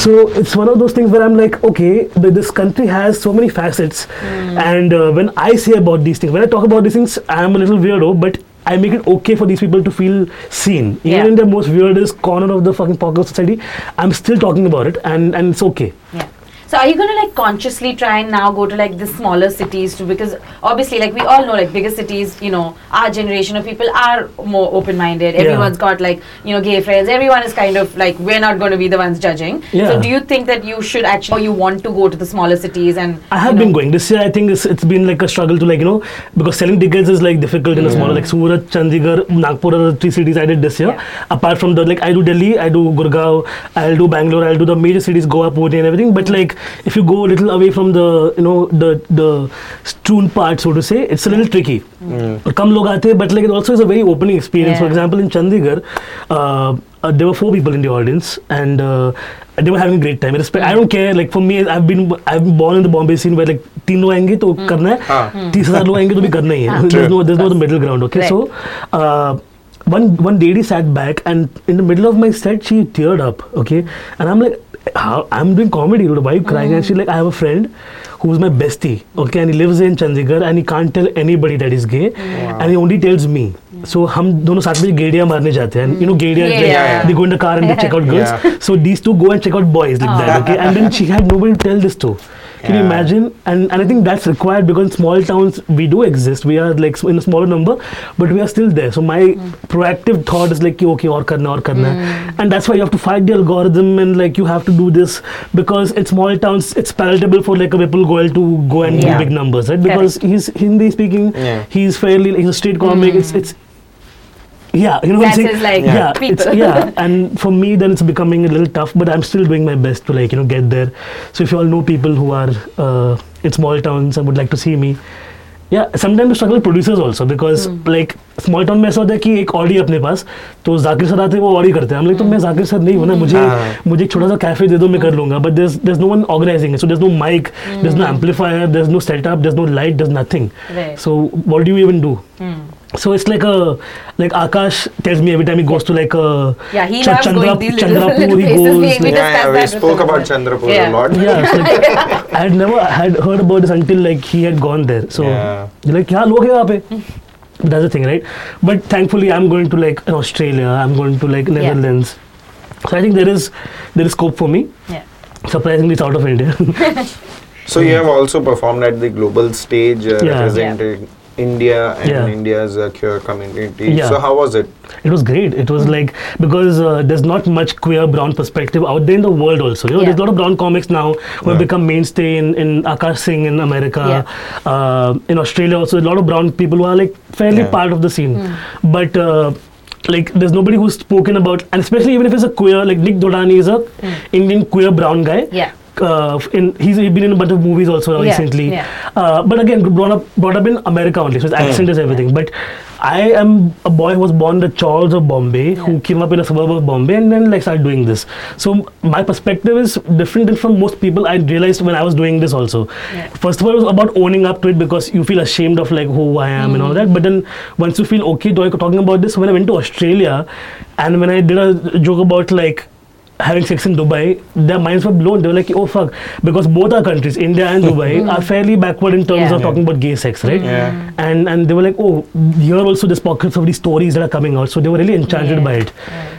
so it's one of those things where I'm like okay th- this country has so many facets and uh, when I say about these things when I talk about these things I'm a little weirdo but I make it okay for these people to feel seen. Even Yeah. in the most weirdest corner of the fucking pocket of society, I'm still talking about it and, and it's okay. Yeah. So are you gonna like consciously try and now go to like the smaller cities too? Because obviously, like we all know, like bigger cities, you know, our generation of people are more open-minded. Yeah. Everyone's got like you know gay friends. Everyone is kind of like we're not going to be the ones judging. Yeah. So do you think that you should actually, or you want to go to the smaller cities and? I have you been going. This year, I think it's, it's been like a struggle to like, you know, because selling tickets is like difficult in a smaller, like Surat, Chandigarh, Nagpur are the three cities I did this year. Yeah. Apart from the, like, I do Delhi, I do Gurgaon, I'll do Bangalore, I'll do the major cities, Goa, Pune and everything. But like, if you go a little away from the, you know, the, the strewn part, so to say, it's a little tricky. और कम लोग आते हैं but like it also is a very opening experience for Yeah. example in Chandigarh uh, uh, there were four people in the audience and uh, they were having a great time Respect, I don't care like for me I've been I've been born in the Bombay scene where like तीन लोग आएंगे तो करना है हाँ. तीस हजार लोग आएंगे तो भी करना ही है हाँ. there's no True. there's no middle ground okay Right. so uh, one one lady sat back and in the middle of my set she teared up okay and I'm like how I'm doing comedy dude, why are you crying Mm. and she's like I have a friend who's my bestie okay and he lives in Chandigarh and he can't tell anybody that he's gay and he only tells me so हम दोनों साथ में गेड़िया मारने जाते हैं you know गेड़िया Yeah, yeah, yeah. they go in the car and they check out girls Yeah. so these two go and check out boys like that okay and then she had nobody to tell this to Can yeah. you imagine? And and I think that's required because in small towns we do exist. We are like in a smaller number, but we are still there. So my mm. proactive thought is like, okay, or karna, or karna, mm. and that's why you have to fight the algorithm and like you have to do this because in small towns it's palatable for like a Vipul Goyal to go and yeah. do big numbers, right? Because Correct. he's Hindi speaking, yeah. he's fairly like, he's a street comic. Mm. It's it's yeah, you know what I'm That's saying? his, like, yeah, people. it's, yeah, and for me, then it's becoming a little tough, but I'm still doing my best to like you know get there. So if you all know people who are uh, in small towns and would like to see me, yeah, sometimes I struggle with producers also because Hmm. like small town में ऐसा होता है कि एक Audi अपने पास तो Zakir sir आते हैं वो ऑडी करते हैं हम लाइक तो मैं जाकिर सर नहीं हूँ ना मुझे हाँ। मुझे एक छोटा सा कैफे दे दो मैं कर लूंगा but there's there's no one organizing it so there's no mic there's no amplifier there's no setup there's no light there's nothing Right. so what so it's like a like Akash tells me every time he goes to like a yeah he Ch- loves Chandra, going these Chandrapur he goes we, yeah, yeah, we spoke about Chandrapur yeah. a lot. Yeah, so like, I had never had heard about this until like he had gone there. So yeah. like yeah log hai that's the thing right? But thankfully I'm going to like Australia. I'm going to like Netherlands. Yeah. so I think there is there is scope for me. Yeah. Surprisingly it's out of India. So you have also performed at the global stage uh, yeah. representing India and Yeah. India's uh, queer community. Yeah. So how was it? it was great. It was like because uh, there's not much queer brown perspective out there in the world. Also, you know, Yeah. there's a lot of brown comics now who have become mainstay in in Akaash Singh in America, uh, in Australia. Also, a lot of brown people who are like fairly Yeah. part of the scene, but. Uh, like there's nobody who's spoken about and especially even if it's a queer like Nik Dodani is a Indian queer brown guy Yeah. Uh, in he's been in a bunch of movies also Yeah, recently. yeah. Uh, but again, brought up brought up in America only, so his accent is everything. But I am a boy who was born in the chawls of Bombay, who came up in a suburb of Bombay, and then like started doing this. So my perspective is different than from most people. I realized when I was doing this also. Yeah. First of all, it was about owning up to it because you feel ashamed of like who I am and all that. But then once you feel okay talking about this, when I went to Australia, and when I did a joke about like having sex in Dubai, their minds were blown. They were like, oh fuck, because both our countries, India and Dubai, are fairly backward in terms Yeah. of talking about gay sex, right? Yeah. And and they were like, oh, here also there's pockets of these stories that are coming out. So they were really enchanted Yeah. by it.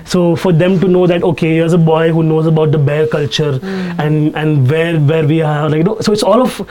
So for them to know that okay, here's a boy who knows about the bear culture Mm. and and where where we are, like you know, so it's all of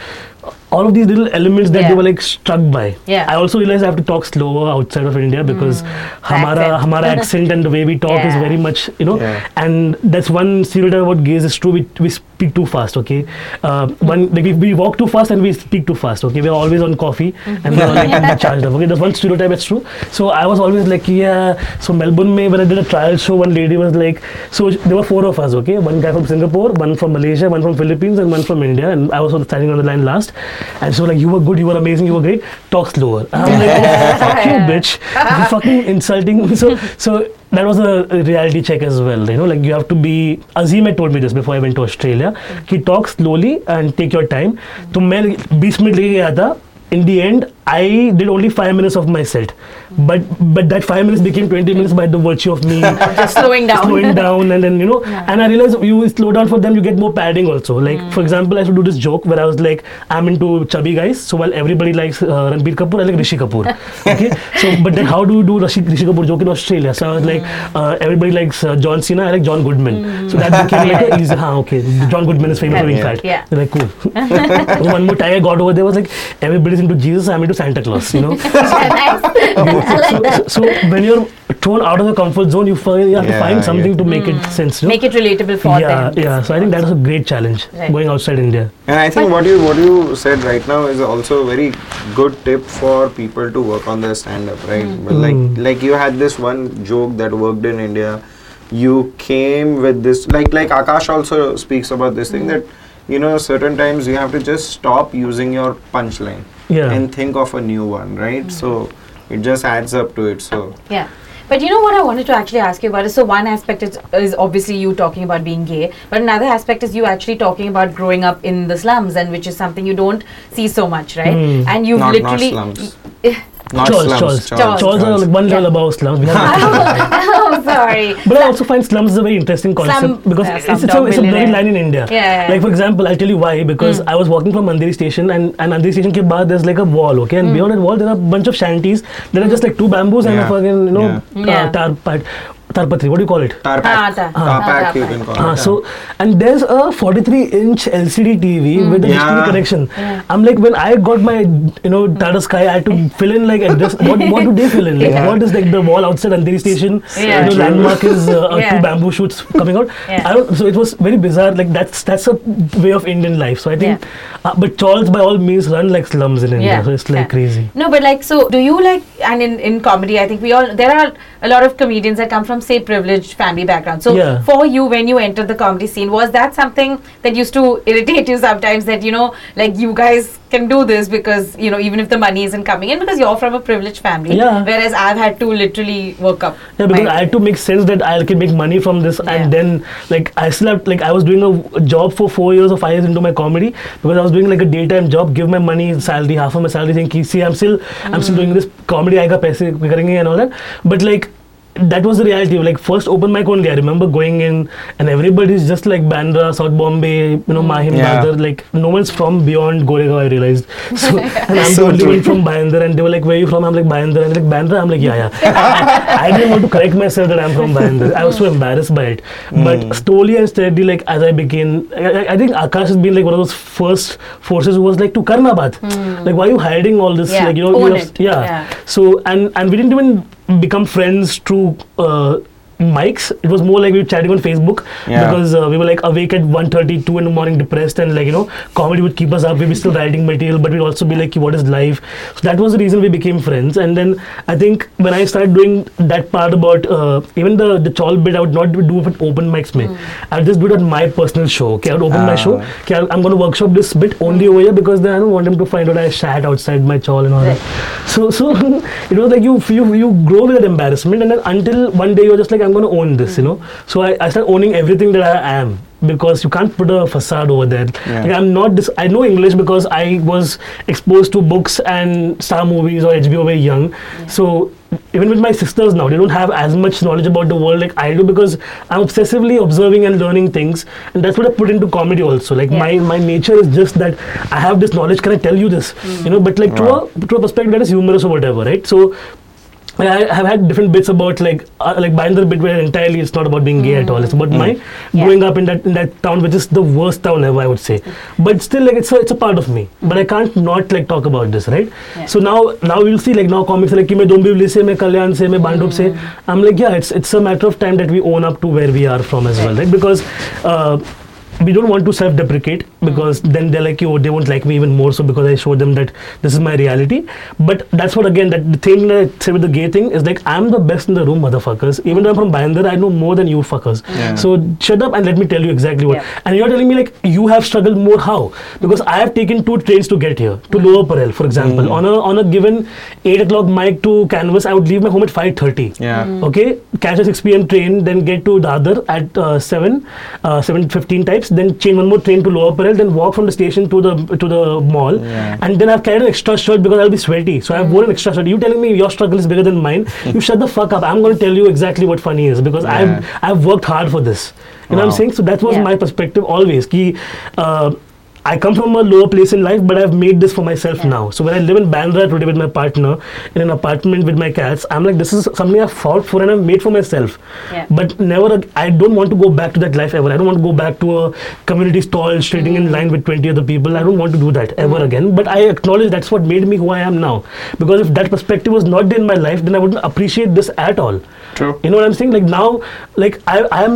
all of these little elements that Yeah. they were like struck by. Yeah. I also realized I have to talk slower outside of India because hamara accent. hamara accent and the way we talk is very much you know Yeah. and that's one stereotype about gays is true we, we speak too fast okay uh, one like we, we walk too fast and we speak too fast okay we're always on coffee and we're like charged up okay that's one stereotype that's true so I was always like yeah so Melbourne May when I did a trial show one lady was like so there were four of us okay one guy from Singapore one from Malaysia one from Philippines and one from India and I was standing on the line last and so like, you were good, you were amazing, you were great. Talk slower. And I'm like, oh, fuck you, bitch. You're fucking insulting. So so that was a reality check as well. You know, like you have to be. Azeem had told me this before I went to Australia. Mm-hmm. He talks slowly and take your time. So I 20 minutes. In the end. I did only 5 minutes of my set but but that 5 minutes became 20 minutes by the virtue of me Just slowing down. slowing down and then you know and I realized you slow down for them you get more padding also. Like Hmm. for example I used to do this joke where I was like I'm into chubby guys so while everybody likes uh, Ranbir Kapoor I like Rishi Kapoor. Okay? So but then how do you do Rishi, Rishi Kapoor joke in Australia? So I was like uh, everybody likes uh, John Cena I like John Goodman. So that became like a easy huh, okay John Goodman is famous for being Yeah. fat. Yeah. They're like cool. One more time I got over there was like everybody's into Jesus I'm into Santa Claus you know nice. So, so, so when you're thrown out of the comfort zone, you, find, you have to find something yeah. to make it hmm. sense. You know? Make it relatable for yeah, them. yeah. So I think that is a great challenge Right. going outside India. And I think what you what you said right now is also a very good tip for people to work on their stand up, right? Hmm. But like Mm. like you had this one joke that worked in India. You came with this like like Akash also speaks about this thing hmm. that you know certain times you have to just stop using your punchline Yeah. and think of a new one, right? So it just adds up to it. So Yeah. But you know what I wanted to actually ask you about is so one aspect is, is obviously you talking about being gay, but another aspect is you actually talking about growing up in the slums, and which is something you don't see so much, right? Hmm. And you've not literally. not slums. Not Chawls, slums. chawls. Chawls. Chawls are like one level Yeah. above slums. We have sorry. but I also find slums is a very interesting concept Slum- because yeah, it's, it's, a, slumdog it's a blurry line in India. Yeah, yeah, Like for example, I'll tell you why because I was walking from Andheri station and, and Andheri station ke baad there's like a wall, okay, and beyond that wall there are a bunch of shanties. There are just like two bamboos and a fucking you know Yeah. uh, Yeah. tar part. Tarpatri. What do you call it? Tarpac. Ah, ta- Tarpac, ah, you can call it. so and there's a 43 inch LCD TV with a Yeah. HDMI connection. Yeah. I'm like when I got my you know Tata Sky, I had to fill in like address. What what do they fill in? Like Yeah. what is like the wall outside Andheri station? Yeah. You know, landmark is uh, Yeah. two bamboo shoots coming out. Yeah. I don't. So it was very bizarre. Like that's that's a way of Indian life. So I think, uh, but Chawls by all means run like slums in India. Yeah, So it's like yeah. crazy. No, but like, so do you like, and in, in comedy, I think we all, there are a lot of comedians that come from, say, privileged family background. So Yeah. for you, when you entered the comedy scene, was that something that used to irritate you sometimes that, you know, like you guys can do this because, you know, even if the money isn't coming in because you're from a privileged family. Yeah. Whereas I've had to literally work up. Yeah, because I had to make sense that I can make money from this, Yeah. and then like I still have like I was doing a, job for four years or five years into my comedy because I was doing like a daytime job, give my money, salary, half of my salary, saying, see, I'm still I'm still mm. doing this comedy, I got paise and all that, but like. That was the reality. Like first open mic only. I remember going in, and everybody's just like Bandra, South Bombay, you know, Mahim, Yeah. Dadar. Like no one's from beyond Goregaon. I realized. So and I'm So the only true. one from Bandra, and they were like, "Where are you from?" I'm like, "Bandra," and they're like, "Bandra." I'm like, "Yeah, yeah." I, I didn't want to correct myself that I'm from Bandra. I was so embarrassed by it. But hmm. slowly and steadily, like as I became, I, I- I think Akash has been like one of those first forces who was like, "To karna baat." Hmm. Like, why are you hiding all this? Yeah, Like, you know, own you have- it. yeah. Yeah. So and and we didn't even become friends through. Uh, mics. It was more like we were chatting on facebook Yeah. because uh, we were like awake at 1.30 2 in the morning depressed and like you know comedy would keep us up. We'd be still writing material but we'd also be like what is life? So that was the reason we became friends. And then i think when i started doing that part about uh, even the the chawl bit i would not do it open mics me i would just do it on my personal show okay? I would open my Ah. show. Okay I'll- i'm going to workshop this bit only over here because then i don't want them to find out i shat outside my chawl and all that. So so it was like you you you grow with that embarrassment and then until one day you're just like i'm going to own this you know? So i, I started owning everything that i am because you can't put a facade over there. Yeah. like i'm not this i know english because i was exposed to books and star movies or hbo very young. So even with my sisters now they don't have as much knowledge about the world like i do because i'm obsessively observing and learning things and that's what i put into comedy also. Like Yeah. my my nature is just that i have this knowledge. Can i tell you this? Mm. You know but like Wow. through a through a perspective that is humorous or whatever right? So like, I have had different bits about like uh, like Binder bit where entirely it's not about being gay at all. It's about my Yeah. growing up in that in that town, which is the worst town ever, I would say. But still, like it's a it's a part of me. But I can't not like talk about this, right? Yeah. So now now we'll see like now comics are like कि मैं डोंबिवली से मैं कल्याण से मैं बांडुप से I'm like yeah it's it's a matter of time that we own up to where we are from as well, right? Because uh, we don't want to self-deprecate because then they're like, oh, they won't like me even more so because I show them that this is my reality. But that's what again that the thing that I say with the gay thing is like I'm the best in the room, motherfuckers. Even though I'm from Bandar, I know more than you fuckers. Yeah. So shut up and let me tell you exactly what. Yeah. And you're telling me like you have struggled more. How? Because I have taken two trains to get here to Lower Parel, for example. On a on a given eight o'clock mic to canvas, I would leave my home at five thirty. Yeah. Okay, catch a 6 p.m. train, then get to Dadar at uh, 7, uh, 7.15 types, then change one more train to Lower Parel, then walk from the station to the to the mall, Yeah. and then I've carried an extra shirt because I'll be sweaty. So I've worn an extra shirt. You telling me your struggle is bigger than mine? you shut the fuck up. I'm going to tell you exactly what funny is because Yeah. I've I've worked hard for this. You know what I'm saying? So that was Yeah. my perspective always. Ki, uh, I come from a lower place in life, but I've made this for myself Yeah. now. So when I live in Bandra today with my partner in an apartment with my cats, I'm like, this is something I've fought for and I've made for myself. Yeah. But never, I don't want to go back to that life ever. I don't want to go back to a community stall, sitting Mm. in line with 20 other people. I don't want to do that ever again. But I acknowledge that's what made me who I am now. Because if that perspective was not there in my life, then I wouldn't appreciate this at all. True. You know what I'm saying? Like now, like I I'm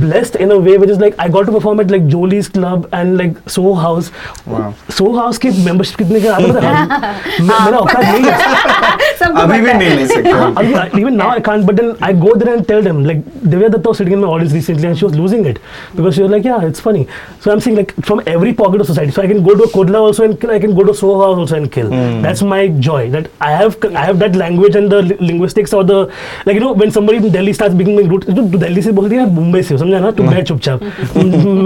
blessed in a way which is like I got to perform at like Jolie's Club and like Soho House. Wow. Soho House की membership कितने का आता है मैं- मेरा औकात नहीं है सबको अभी भी पता नहीं है। ले सकते हम। अभी- even now I can't but then I go there and tell them like Divya Datta was sitting in my audience recently and she was losing it because she was like yeah it's funny so I'm saying like from every pocket of society so I can go to Kodla also and kill I can go to Soho House also and kill that's my joy that I have I have that language and the li- linguistics or the like you know when somebody from Delhi starts becoming rude, तो दिल्ली से बोल दिया मुंबई से समझा ना तुम बैठ चुपचाप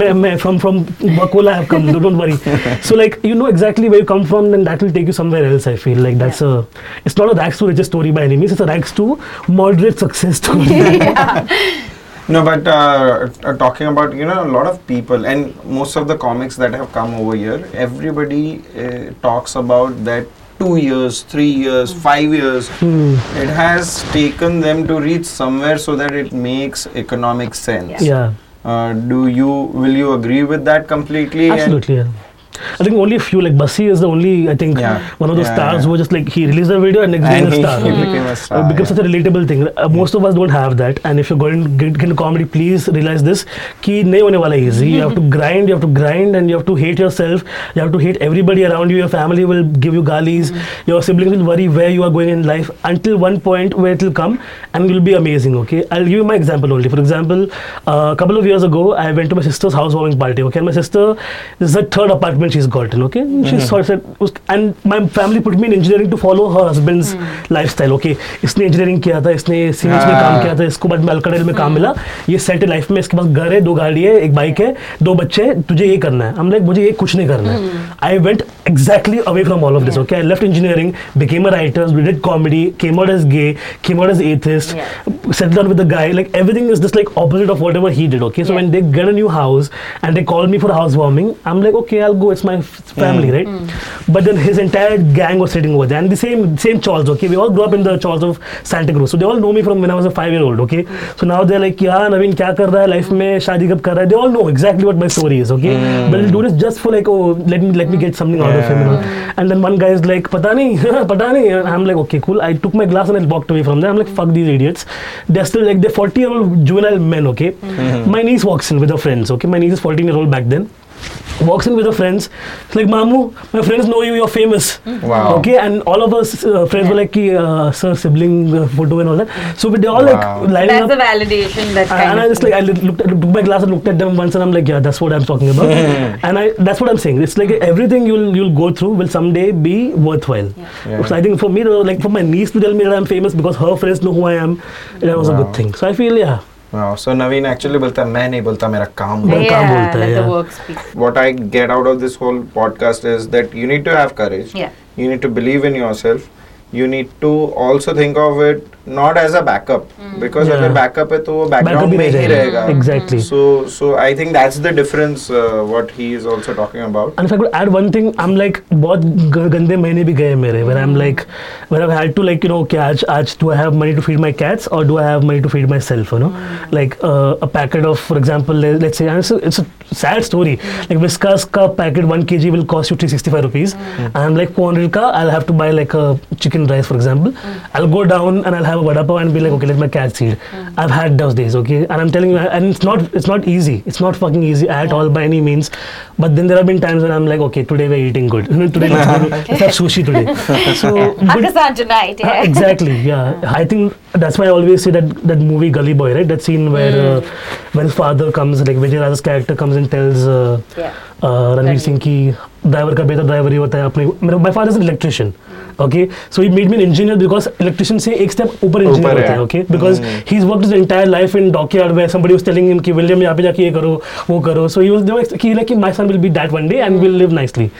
मैं मैं from from बकोला have come don't worry so like you know exactly where you come from and that will take you somewhere else I feel like that's a it's not a rags to rich story by any means it's a rags to moderate success story No, but uh, talking about you know a lot of people and most of the comics that have come over here, everybody uh, talks about that two years, three years, five years. Hmm. It has taken them to reach somewhere so that it makes economic sense. Yeah. Uh, do you will you agree with that completely? And- Absolutely, yeah. I think only a few like Bassi is the only I think yeah. one of those yeah, stars yeah. who just like he released a video and next day a star. He became a mm-hmm. star. Uh, it becomes such a relatable thing. Uh, most of us don't have that. And if you're going to get into comedy, please realize this. Ki hone wala easy. You have to mm-hmm. grind. You have to grind, and you have to hate yourself. You have to hate everybody around you. Your family will give you galis. Mm-hmm. Your siblings will worry where you are going in life until one point where it will come and it will be amazing. Okay, I'll give you my example only. For example, uh, a couple of years ago, I went to my sister's housewarming party. Okay, and my sister this is her third apartment husband she's gotten, okay? She's mm-hmm. sort of said, and my family put me in engineering to इसने engineering किया था इसने series में काम किया था इसको but मलकड़ेल में काम मिला ये सेट लाइफ में इसके पास घर है दो गाड़ी है एक बाइक है दो बच्चे हैं तुझे ये करना है हम लाइक मुझे ये कुछ नहीं करना है I went exactly away from all of this okay I left engineering became a writer we comedy came out as gay came out as atheist set down with guy like everything is this like opposite of whatever he did okay so when they get a new house and they call me for house warming I am like okay I go It's my family, right? mm. But then his entire gang was sitting over there, and the same same Charles. Okay, we all grew up in the Charles of Santa Cruz, so they all know me from when I was a five year old. Okay, so now they're like, yeah, Naveen, क्या कर रहा है life में शादी कब कर रहा है? They all know exactly what my story is. Okay, mm. but do this just for like, oh, let me let me get something out of him. You know? And then one guy is like, पता नहीं, पता नहीं. And I'm like, okay, cool. I took my glass and I walked away from there. I'm like, fuck these idiots. They're still like they're 40 year old juvenile men. Okay, my niece walks in with her friends. Okay, my niece is 14 year old back then. Walks in with her friends. It's like, Mamu, my friends know you. You're famous. Wow. Okay, and all of us uh, friends were like, "Ki, uh, sir, sibling uh, photo and all that. So they all Wow. like lining That's up. the validation that kind and I just like I looked at took my glass and looked at them once and I'm like yeah that's what I'm talking about and I that's what I'm saying it's like everything you'll you'll go through will someday be worthwhile Yeah. so I think for me like for my niece to tell me that I'm famous because her friends know who I am that was a good thing so I feel yeah Wow. So Naveen actually बोलता है मैं नहीं बोलता मेरा काम मेरा बोलता काम yeah, बोलता है, let the yeah. work speak. what I get out of this whole podcast is that you need to have courage. Yeah. You need to believe in yourself. You need to also think of it not as a backup because Yeah. अगर backup है तो वो Backup background भी में नहीं ही रहेगा. रहेगा. Exactly. So so I think that's the difference uh, what he is also talking about. And if I could add one thing, I'm like बहुत ग- गंदे महीने भी गए मेरे where I'm like where I've had to like you know okay आज आज do I have money to feed my cats or do I have money to feed myself you know like uh, a packet of for example let- let's say and it's a, it's a sad story like Whiskas ka packet 1 kg will cost you 365 rupees and like 400 ka I'll have to buy like a chicken rice for example I'll go down and I'll have a vada pav and be like, okay, let my cat see it. Mm. I've had those days, okay, and I'm telling you, and it's not, it's not easy. It's not fucking easy at yeah. all by any means. But then there have been times when I'm like, okay, today we're eating good. today let's, okay. let's, have sushi today. so yeah. tonight. Yeah. exactly. Yeah, I think that's why I always say that that movie Gully Boy, right? That scene where mm. uh, when father comes, like Vijay Raaz's character comes and tells. Uh, yeah. Ranveer Singh की driver का बेहतर driver ही होता है अपने मेरा my father is electrician okay? So he made me an engineer because electrician say ek step upar engineer okay? Because he's worked his entire life in dockyard where somebody was telling him ki william yahan pe jaake ye karo wo karo so he was they were my son will be that one day and mm. will live nicely.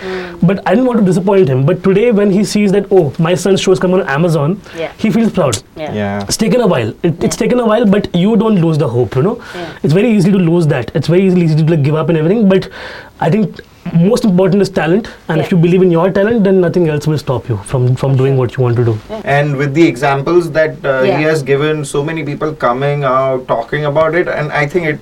but i didn't want to disappoint him. But today when he sees that oh my son show is coming on amazon he feels proud. Yeah. it's taken a while. It's taken a while but you don't lose the hope you know? It's very easy to lose that. It's very easy, to give up and everything. But i think most important is talent, and if you believe in your talent, then nothing else will stop you from from doing what you want to do. And with the examples that uh, Yeah. he has given, so many people coming out talking about it, and I think it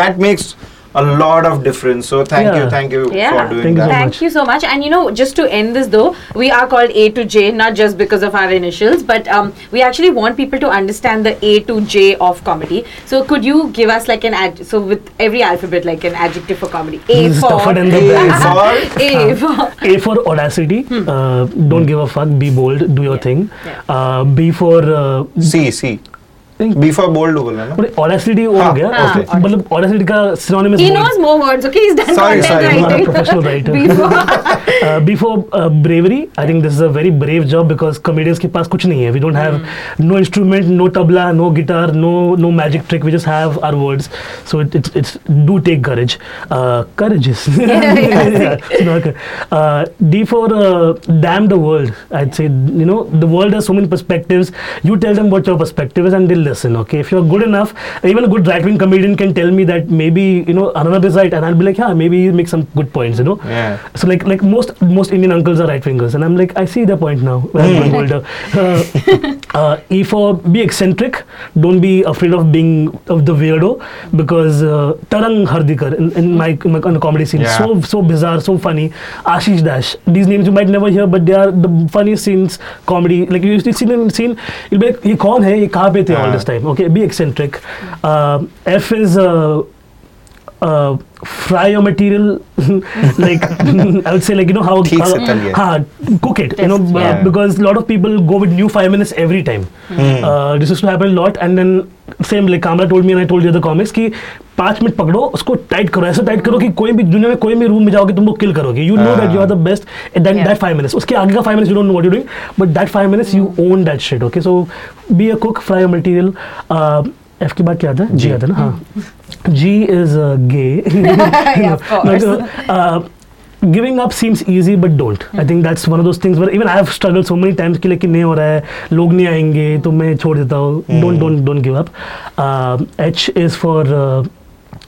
that makes a lot of difference. So thank you, thank you Yeah. for doing Thank you that. so Thank you so much. And you know, just to end this though, we are called A to J, not just because of our initials, but um, we actually want people to understand the A to J of comedy. So could you give us like an ad? So with every alphabet, like an adjective for comedy. A This for. tougher the A for A for. A for audacity. Uh, don't give a fuck. Be bold. Do your Hmm. Yeah. thing. Yeah. Uh, B for uh, C C. बीफा bold ना? हो गया मतलब का ही knows more words okay is sorry sorry professional writer before bravery I think this is a very brave job because comedians के पास कुछ नहीं है. We don't have no instrument no tabla no guitar no no magic trick we just have our words so it's it's do take courage courage D for damn the world I say you know the world has so many perspectives you tell them what your perspective is and they You tell them what your perspective is, and they'll lesson. Okay, if you're good enough, even a good right wing comedian can tell me that maybe you know Arnab is right, and I'll be like, yeah, maybe you make some good points. You know. Yeah. So like like most most Indian uncles are right wingers, and I'm like, I see their point now. When I'm growing older. Uh, uh, E for be eccentric. Don't be afraid of being of the weirdo because uh, Tarang Hardikar in, in my, in my on the comedy scene, Yeah. so so bizarre, so funny. Ashish Dash. These names you might never hear, but they are the funniest scenes comedy. Like you usually see them in scene, you'll be like, ये कौन है? ये कहाँ पे थे all हाँ. This time? Okay, be eccentric. Uh, F is uh, fry your material like I say like you know how हाँ cook it you know because lot of people go with new five minutes every time this is to happen lot and then same like camera told me and I told you the comics कि पाँच minute पकड़ो उसको tight करो ऐसा tight करो कि कोई भी दुनिया में कोई भी रूम में जाओगे तुम किल करोगे। You know that you are the best at that five minutes उसके आगे का five minutes you don't know what you doing but that five minutes you own that shit okay so be a cook fry your material F की बात क्या आता है जी आता है ना हाँ जी is gay up seems easy but don't i think that's one of those things where even i have struggled so many times कि लेकिन नहीं हो रहा है लोग नहीं आएँगे तो मैं छोड़ देता हूँ don't don't don't give up uh, h is for uh,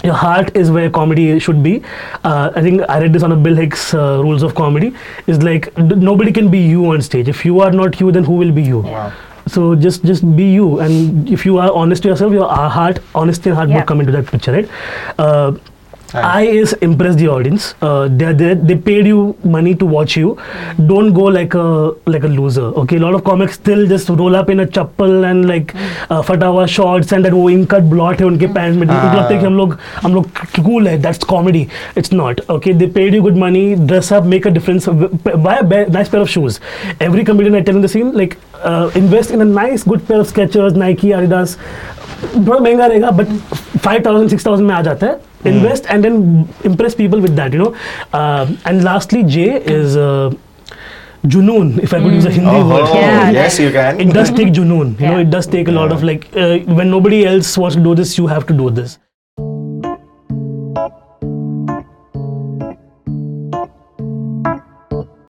your heart is where comedy should be uh, i think i read this on a bill hicks uh, rules of comedy is like nobody can be you on stage if you are not you then who will be you Wow. So just just be you and if you are honest to yourself your heart honesty and hard work Yeah. come into that picture right uh, Right. I is impress the audience. Uh, they they they paid you money to watch you. Mm. Don't go like a like a loser. Okay, a lot of comics still just roll up in a chappal and like uh, फटावा shorts and वो इनका blot है उनके pant में उनको लगता है कि हम लोग हम लोग कूल है that's comedy it's not okay they paid you good money dress up make a difference buy nice pair of shoes every comedian I tell the scene like invest in a nice good pair of Skechers Nike Adidas थोड़ा महँगा रहेगा but five thousand six thousand में आ जाता है Hmm. invest and then impress people with that you know. Uh, and lastly j is uh, junoon if i could use a hmm. hindi oh, word. yeah, yes you can. It does take junoon you yeah. know it does take a lot of like uh, when nobody else wants to do this you have to do this.